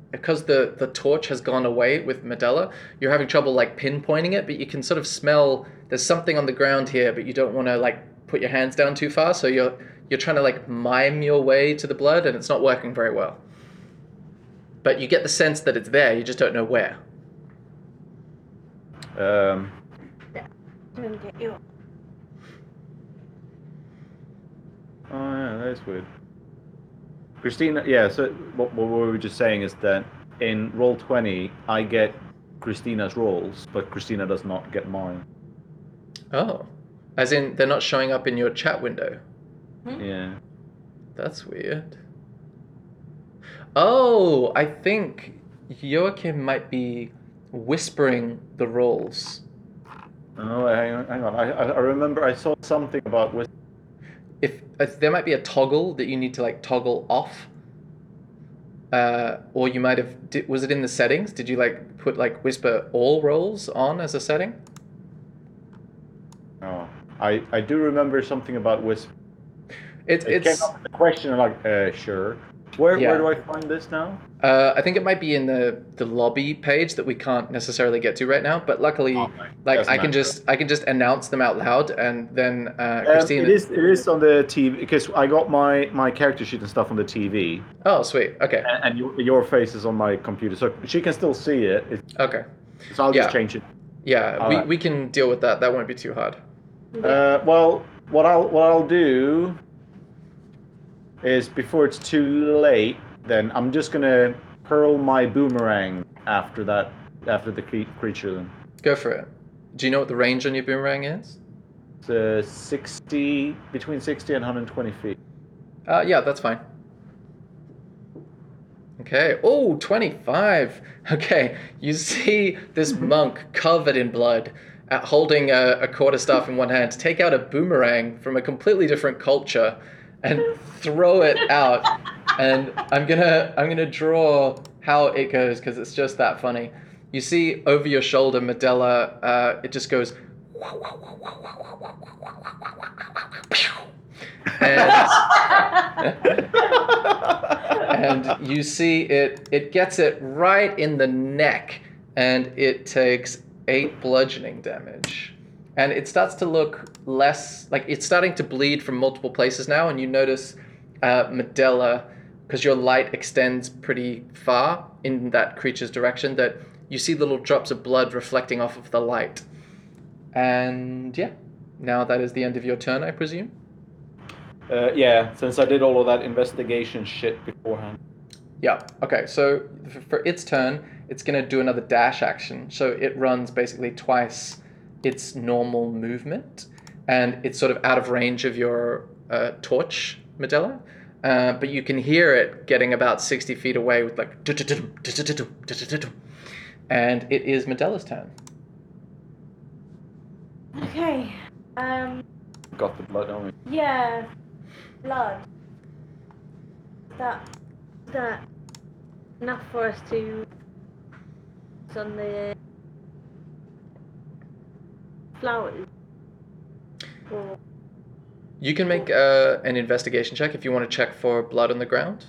[SPEAKER 3] because the the torch has gone away with Medela. You're having trouble like pinpointing it, but you can sort of smell there's something on the ground here, but you don't want to like put your hands down too far. So you're you're trying to like mime your way to the blood, and it's not working very well. But you get the sense that it's there. You just don't know where.
[SPEAKER 2] Um,
[SPEAKER 4] Don't get you.
[SPEAKER 2] Oh yeah, that's weird. Christina, yeah. So what, what we were just saying is that in Roll20, I get Christina's rolls, but Christina does not get mine.
[SPEAKER 3] Oh, as in they're not showing up in your chat window. Hmm?
[SPEAKER 2] Yeah.
[SPEAKER 3] That's weird. Oh, I think Joachim might be whispering the rolls.
[SPEAKER 2] Oh, hang on. Hang on. I, I I remember I saw something about with.
[SPEAKER 3] If, if there might be a toggle that you need to like toggle off, uh, or you might have did, was it in the settings? Did you like put like whisper all rolls on as a setting?
[SPEAKER 2] Oh, I I do remember something about whisper.
[SPEAKER 3] It's
[SPEAKER 2] It
[SPEAKER 3] it's
[SPEAKER 2] came up with a question. Like, uh, sure. Where
[SPEAKER 3] Yeah.
[SPEAKER 2] where do I find this now?
[SPEAKER 3] uh, I think it might be in the the lobby page that we can't necessarily get to right now. But luckily,
[SPEAKER 2] Oh,
[SPEAKER 3] like
[SPEAKER 2] doesn't
[SPEAKER 3] I can
[SPEAKER 2] matter.
[SPEAKER 3] just I can just announce them out loud, and then uh,
[SPEAKER 2] Um, it is it is on the TV because I got my my character sheet and stuff on the TV,
[SPEAKER 3] Oh, sweet. Okay.
[SPEAKER 2] and, and your, your face is on my computer, so she can still see it. It's,
[SPEAKER 3] Okay.
[SPEAKER 2] so I'll just
[SPEAKER 3] Yeah.
[SPEAKER 2] change it.
[SPEAKER 3] Yeah, we,
[SPEAKER 2] Alright.
[SPEAKER 3] we can deal with that. That won't be too hard.
[SPEAKER 2] Uh, well, what I'll what I'll do is before it's too late, then I'm just gonna hurl my boomerang after that after the creature. Then
[SPEAKER 3] Go for it. Do you know what the range on your boomerang is?
[SPEAKER 2] it's uh, 60 between 60 and 120 feet.
[SPEAKER 3] Uh, yeah, that's fine. Okay. Oh, 25. [laughs] Okay. You see this [laughs] monk covered in blood, uh, holding a, a quarterstaff in one hand, take out a boomerang from a completely different culture and throw it out. And I'm gonna I'm gonna draw how it goes because it's just that funny. You see over your shoulder, Medela. Uh, it just goes. And [laughs] and you see it it gets it right in the neck and it takes eight bludgeoning damage and it starts to look less like it's starting to bleed from multiple places now and you notice uh, Medela because your light extends pretty far in that creature's direction that you see little drops of blood reflecting off of the light and yeah now that is the end of your turn i presume
[SPEAKER 7] Uh, yeah, since I did all of that investigation shit beforehand.
[SPEAKER 3] Yeah. Okay. So for its turn, it's going to do another dash action. So it runs basically twice its normal movement, and it's sort of out of range of your uh, torch, Medela. Uh, but you can hear it getting about sixty feet away with like, and it is Medela's turn.
[SPEAKER 4] Okay. Um.
[SPEAKER 2] Got the blood on me.
[SPEAKER 4] Yeah. Blood. That. That. Enough for us to. it's On the. Flowers. Or.
[SPEAKER 3] You can make uh, an investigation check if you want to check for blood on the ground.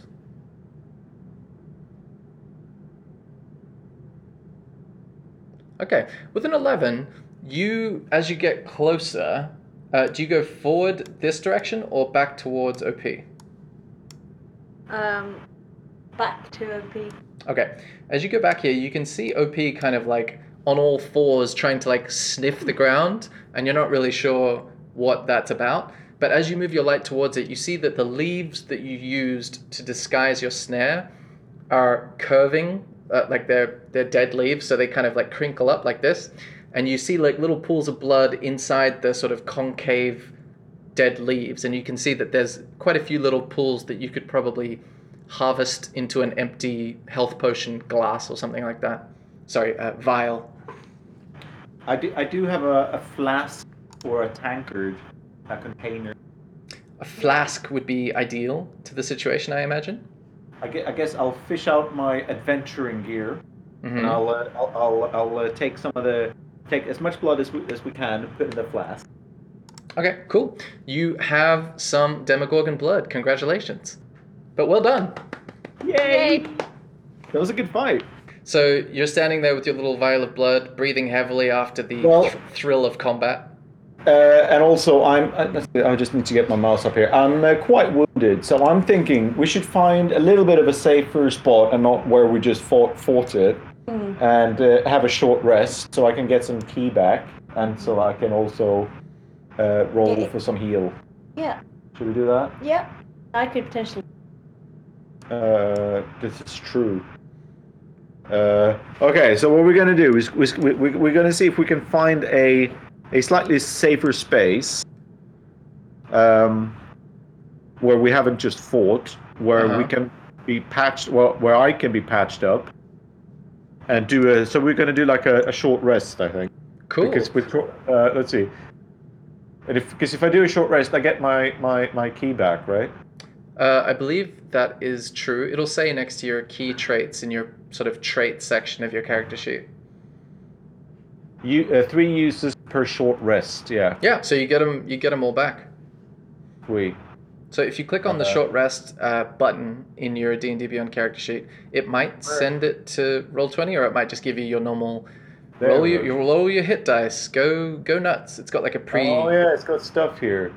[SPEAKER 3] Okay, with an 11, you, as you get closer, uh, do you go forward this direction or back towards OP?
[SPEAKER 4] Um. Back to OP.
[SPEAKER 3] Okay, as you go back here, you can see OP kind of like on all fours trying to like sniff the ground, and you're not really sure what that's about. But as you move your light towards it, you see that the leaves that you used to disguise your snare are curving, uh, like they're they're dead leaves, so they kind of like crinkle up like this, and you see like little pools of blood inside the sort of concave dead leaves, and you can see that there's quite a few little pools that you could probably harvest into an empty health potion glass or something like that. Sorry, uh, vial.
[SPEAKER 2] I do, I do have a, a flask or a tankard, a container.
[SPEAKER 3] a flask would be ideal to the situation, I imagine.
[SPEAKER 2] I gue- I guess I'll fish out my adventuring gear,
[SPEAKER 3] Mhm.
[SPEAKER 2] and I'll uh, I'll I'll, I'll uh, take some of the take as much blood as we, as we can, and put in the flask.
[SPEAKER 3] Okay, cool. You have some Demogorgon blood. Congratulations. But well done.
[SPEAKER 4] Yay!
[SPEAKER 2] That was a good fight.
[SPEAKER 3] So you're standing there with your little vial of blood, breathing heavily after the
[SPEAKER 2] Well-
[SPEAKER 3] th- thrill of combat.
[SPEAKER 2] Uh, and also, I'm. uh, let's see, I just need to get my mouse up here. I'm uh, quite wounded, so I'm thinking we should find a little bit of a safer spot and not where we just fought fought it,
[SPEAKER 4] Hmm.
[SPEAKER 2] and uh, have a short rest so I can get some ki back, and so I can also uh, roll
[SPEAKER 4] Yeah.
[SPEAKER 2] for some heal.
[SPEAKER 4] Yeah,
[SPEAKER 2] Should we do that?
[SPEAKER 4] yeah. I could potentially.
[SPEAKER 2] Uh, this is true. Uh, okay, so what we're gonna do is we, we, we're gonna see if we can find a a slightly safer space, um, where we haven't just fought, where we
[SPEAKER 3] Uh-huh.
[SPEAKER 2] can be patched, well, where I can be patched up, and do a. So we're gonna do like a, a short rest, I think,
[SPEAKER 3] Cool.
[SPEAKER 2] because with uh, let's see. And if because if I do a short rest, I get my my my ki back, right?
[SPEAKER 3] Uh, I believe that is true. It'll say next to your ki traits in your sort of trait section of your character sheet.
[SPEAKER 2] You uh, three uses per short rest. Yeah,
[SPEAKER 3] Yeah, so you get them. You get them all back.
[SPEAKER 2] we.
[SPEAKER 3] So if you click on the
[SPEAKER 2] Uh,
[SPEAKER 3] short rest uh, button in your D and D Beyond character sheet, it might send it to Roll20, or it might just give you your normal
[SPEAKER 2] There
[SPEAKER 3] roll.
[SPEAKER 2] we
[SPEAKER 3] Your,
[SPEAKER 2] go.
[SPEAKER 3] you roll your hit dice. Go go nuts. It's got like a pre.
[SPEAKER 2] Oh yeah, it's got stuff here.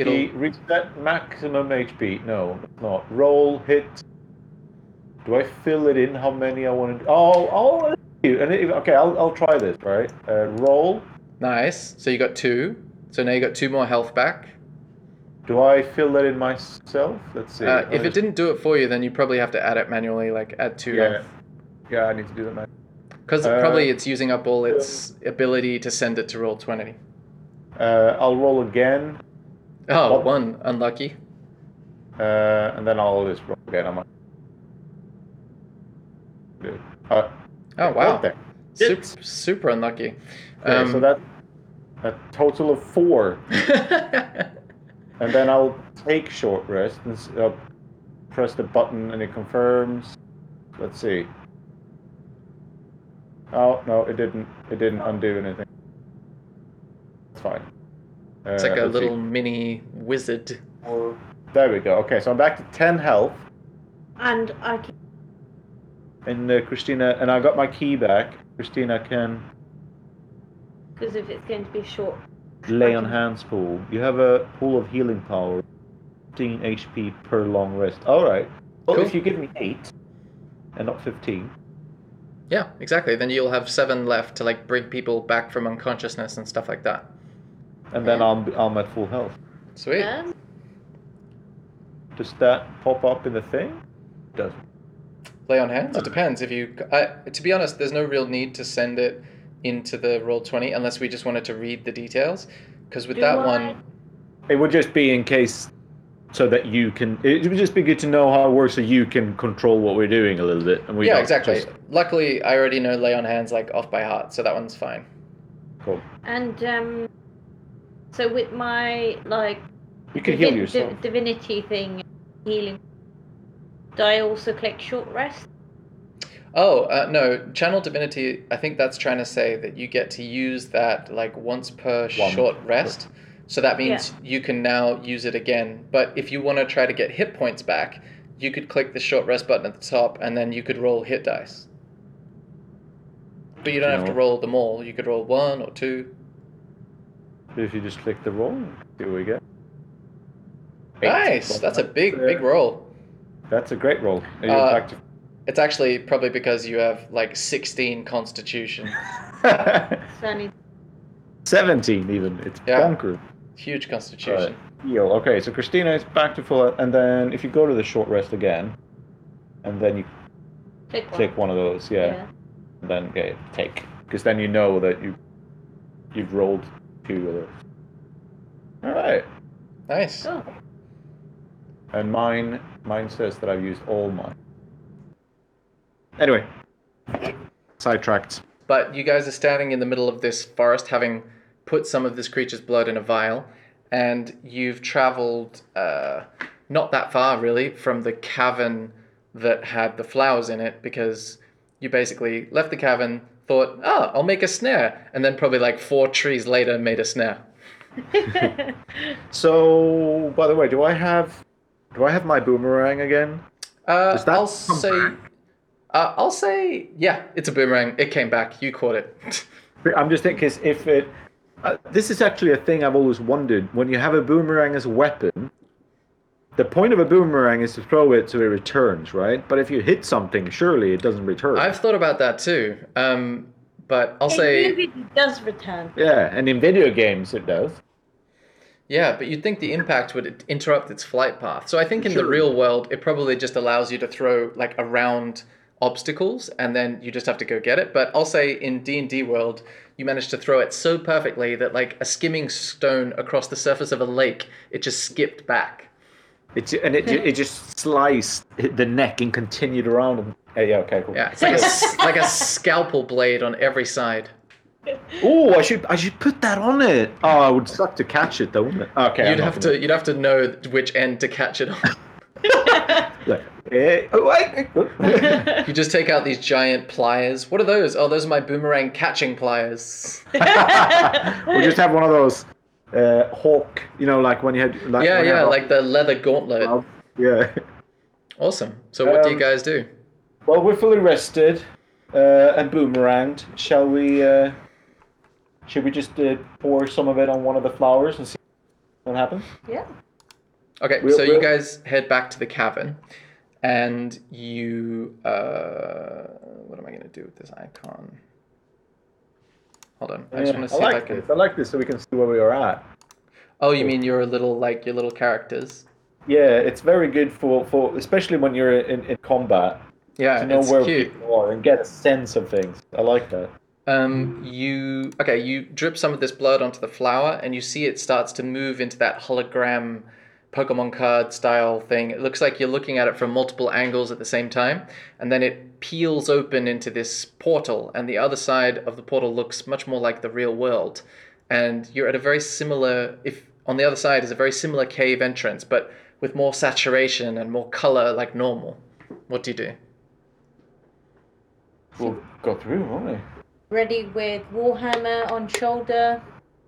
[SPEAKER 3] It'll
[SPEAKER 2] Ki, reset maximum HP. No, not. Roll hit. Do I fill it in? How many I want to? Oh, oh. And it, okay, I'll, I'll try this. Right. Uh, roll.
[SPEAKER 3] nice. So you got two. So now you got two more health back.
[SPEAKER 2] Do I fill that in myself? Let's see.
[SPEAKER 3] Uh, if it didn't do it for you, then you probably have to add it manually, like add two.
[SPEAKER 2] Yeah. Yeah, I need to do that now.
[SPEAKER 3] Because
[SPEAKER 2] Uh,
[SPEAKER 3] probably it's using up all its ability to send it to Roll20.
[SPEAKER 2] Uh, I'll roll again,
[SPEAKER 3] Oh,
[SPEAKER 2] What?
[SPEAKER 3] one unlucky.
[SPEAKER 2] uh, and then I'll just roll again. I might. Good. Uh,
[SPEAKER 3] Oh wow, super, super unlucky.
[SPEAKER 2] Okay,
[SPEAKER 3] Um,
[SPEAKER 2] so that a total of four. [laughs] And then I'll take short rest and uh, press the button and it confirms. Let's see. Oh no, it didn't. It didn't undo anything. It's fine. Uh,
[SPEAKER 3] it's like a
[SPEAKER 2] let's see.
[SPEAKER 3] little mini wizard.
[SPEAKER 2] Four- There we go. Okay, so I'm back to ten health,
[SPEAKER 4] And I can.
[SPEAKER 2] and uh, Christina, and I got my ki back. Christina can
[SPEAKER 4] Because if it's going to be short.
[SPEAKER 2] lay on hands pool. You have a pool of healing power, 15 HP per long rest. All right. Well,
[SPEAKER 3] Cool.
[SPEAKER 2] if you give me eight, and not 15.
[SPEAKER 3] Yeah, exactly. Then you'll have seven left to like bring people back from unconsciousness and stuff like that.
[SPEAKER 2] And then I'm I'm at full health.
[SPEAKER 3] Sweet.
[SPEAKER 4] Um,
[SPEAKER 2] Does that pop up in the thing? Does.
[SPEAKER 3] Lay on hands. It depends. If you, I, to be honest, there's no real need to send it into the Roll20 unless we just wanted to read the details. Because with
[SPEAKER 4] Do
[SPEAKER 3] that
[SPEAKER 4] I-
[SPEAKER 3] one,
[SPEAKER 2] It would just be in case, so that you can. It would just be good to know how it works, so you can control what we're doing a little bit, and we
[SPEAKER 3] yeah,
[SPEAKER 2] don't
[SPEAKER 3] exactly.
[SPEAKER 2] just-
[SPEAKER 3] Luckily, I already know lay on hands like off by heart, so that one's fine.
[SPEAKER 2] cool.
[SPEAKER 4] and um, so with my like
[SPEAKER 2] You can heal
[SPEAKER 4] divi-
[SPEAKER 2] yourself.
[SPEAKER 4] div- divinity thing, healing. Do I also click short rest?
[SPEAKER 3] Oh uh, no, channel divinity. I think that's trying to say that you get to use that like once per
[SPEAKER 2] One.
[SPEAKER 3] short rest. So that means you can now use it again. But if you want to try to get hit points back, you could click the short rest button at the top, and then you could roll hit dice. But you don't have to roll them all. You could roll one or two.
[SPEAKER 2] If you just click the roll, here we go. Eight.
[SPEAKER 3] Nice. That's a big, big roll.
[SPEAKER 2] That's a great roll. And you're
[SPEAKER 3] Uh,
[SPEAKER 2] back
[SPEAKER 3] It's actually probably because you have like 16 constitution.
[SPEAKER 2] to
[SPEAKER 4] So I need
[SPEAKER 2] 17 even. It's
[SPEAKER 3] Yeah.
[SPEAKER 2] bonkers.
[SPEAKER 3] Huge constitution.
[SPEAKER 2] Heal. Okay, so Christina is back to full, and then if you go to the short rest again, and then you
[SPEAKER 4] click one.
[SPEAKER 2] click one of those, yeah, and then yeah, take, because then you know that you you've rolled two of those. All right,
[SPEAKER 3] Nice.
[SPEAKER 4] Cool.
[SPEAKER 2] and mine mine says that I've used all mine. Anyway, sidetracked.
[SPEAKER 3] But you guys are standing in the middle of this forest, having put some of this creature's blood in a vial, and you've traveled uh, not that far really from the cavern that had the flowers in it because you basically left the cavern, thought, oh, I'll make a snare, and then probably like four trees later made a snare. [laughs]
[SPEAKER 6] So, by the way, do I have do I have my boomerang again?
[SPEAKER 3] Uh,
[SPEAKER 6] Does that
[SPEAKER 3] I'll say, uh, I'll say, yeah, it's a boomerang. It came back. You caught it. [laughs]
[SPEAKER 6] I'm just thinking if it. Uh, this is actually a thing I've always wondered. When you have a boomerang as a weapon, the point of a boomerang is to throw it so it returns, right? But if you hit something, surely it doesn't return.
[SPEAKER 3] I've thought about that too. Um, but I'll
[SPEAKER 5] In
[SPEAKER 3] say,
[SPEAKER 5] movie, it does return.
[SPEAKER 6] Yeah, and in video games it does.
[SPEAKER 3] yeah, but you'd think the impact would interrupt its flight path. So I think in the real world, it probably just allows you to throw like around obstacles, and then you just have to go get it. But I'll say in D and D world, you manage to throw it so perfectly that like a skimming stone across the surface of a lake, it just skipped back.
[SPEAKER 6] It and it it just sliced the neck and continued around. And, Uh, yeah, okay, cool.
[SPEAKER 3] Yeah, it's like a [laughs] like a scalpel blade on every side.
[SPEAKER 6] Oh, I should I should put that on it. Oh, it would suck to catch it though, wouldn't it? Okay.
[SPEAKER 3] You'd have to you'd have to know which end to catch it on. [laughs]
[SPEAKER 6] Like, eh, oh, I- [laughs]
[SPEAKER 3] You just take out these giant pliers. What are those? Oh, those are my boomerang catching pliers.
[SPEAKER 6] we'll just have one of those uh, hawk, you know, like when you had. Like
[SPEAKER 3] Yeah, yeah, like the leather gauntlet.
[SPEAKER 6] Oh, yeah.
[SPEAKER 3] Awesome. So what do you
[SPEAKER 2] Um,
[SPEAKER 3] guys do?
[SPEAKER 2] Well, we're fully rested uh, and boomeranged. Shall we? Uh, should we just uh, pour some of it on one of the flowers and see what happens?
[SPEAKER 5] Yeah.
[SPEAKER 3] Okay,
[SPEAKER 2] we'll-
[SPEAKER 3] so you
[SPEAKER 2] we'll-
[SPEAKER 3] guys head back to the cavern, and you. Uh, what am I gonna do with this icon? Hold on. I just want to
[SPEAKER 6] I
[SPEAKER 3] see if I
[SPEAKER 6] like
[SPEAKER 3] can.
[SPEAKER 6] this. I like this so we can see where we are at.
[SPEAKER 3] Oh, you mean your little like your little characters?
[SPEAKER 2] Yeah, it's very good for, for especially when you're in, in combat
[SPEAKER 3] Yeah,
[SPEAKER 2] to know
[SPEAKER 3] it's
[SPEAKER 2] where
[SPEAKER 3] cute.
[SPEAKER 2] people are and get a sense of things. I like that.
[SPEAKER 3] Um, you okay? You drip some of this blood onto the flower, and you see it starts to move into that hologram Pokemon card style thing. It looks like you're looking at it from multiple angles at the same time, and then it peels open into this portal, and the other side of the portal looks much more like the real world. And you're at a very similar. If on the other side is a very similar cave entrance, but with more saturation and more color, like normal. What do you do?
[SPEAKER 2] We'll go through, won't we?
[SPEAKER 5] Ready with Warhammer on shoulder.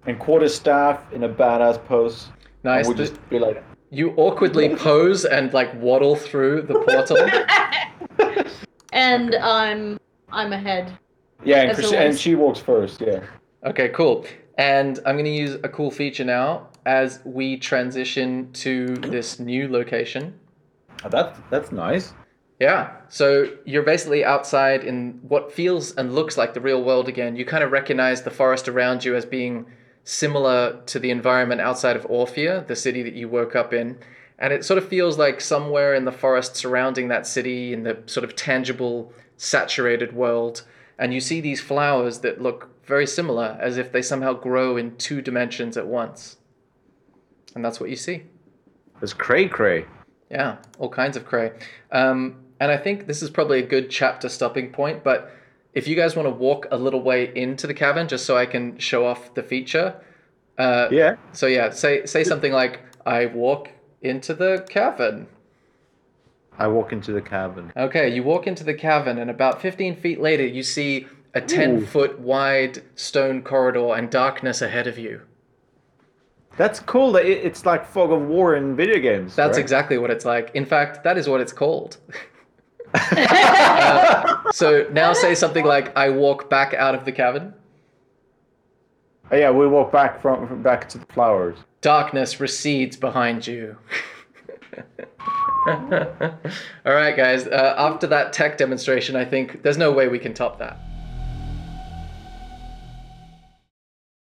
[SPEAKER 2] And quarterstaff in a badass pose.
[SPEAKER 3] Nice.
[SPEAKER 2] And we'll just be like,
[SPEAKER 3] You awkwardly [laughs] pose and like waddle through the portal. [laughs]
[SPEAKER 5] And I'm I'm ahead.
[SPEAKER 2] yeah, and, Chris- and she walks first. Yeah.
[SPEAKER 3] okay, cool. And I'm going to use a cool feature now as we transition to this new location.
[SPEAKER 6] Oh, that's that's nice.
[SPEAKER 3] Yeah. So you're basically outside in what feels and looks like the real world again. You kind of recognize the forest around you as being similar to the environment outside of Orphea, the city that you woke up in. And it sort of feels like somewhere in the forest surrounding that city, in the sort of tangible, saturated world. And you see these flowers that look very similar, as if they somehow grow in two dimensions at once. And that's what you see.
[SPEAKER 6] It's cray cray.
[SPEAKER 3] Yeah, all kinds of cray. Um, and I think this is probably a good chapter stopping point. But if you guys want to walk a little way into the cavern, just so I can show off the feature. Uh,
[SPEAKER 6] Yeah.
[SPEAKER 3] So yeah, say say something like, "I walk into the cavern."
[SPEAKER 6] I walk into the cabin.
[SPEAKER 3] Okay, you walk into the cavern, and about 15 feet later, you see a 10 foot wide stone corridor and darkness ahead of you.
[SPEAKER 6] That's cool. That it's like fog of war in video games.
[SPEAKER 3] That's
[SPEAKER 6] right?
[SPEAKER 3] exactly what it's like. In fact, that is what it's called. [laughs] Uh, so [laughs] now say something like, I walk back out of the cavern.
[SPEAKER 6] Oh, yeah, we walk back from, from back to the flowers.
[SPEAKER 3] Darkness recedes behind you. [laughs] All right, guys. Uh, after that tech demonstration, I think there's no way we can top that.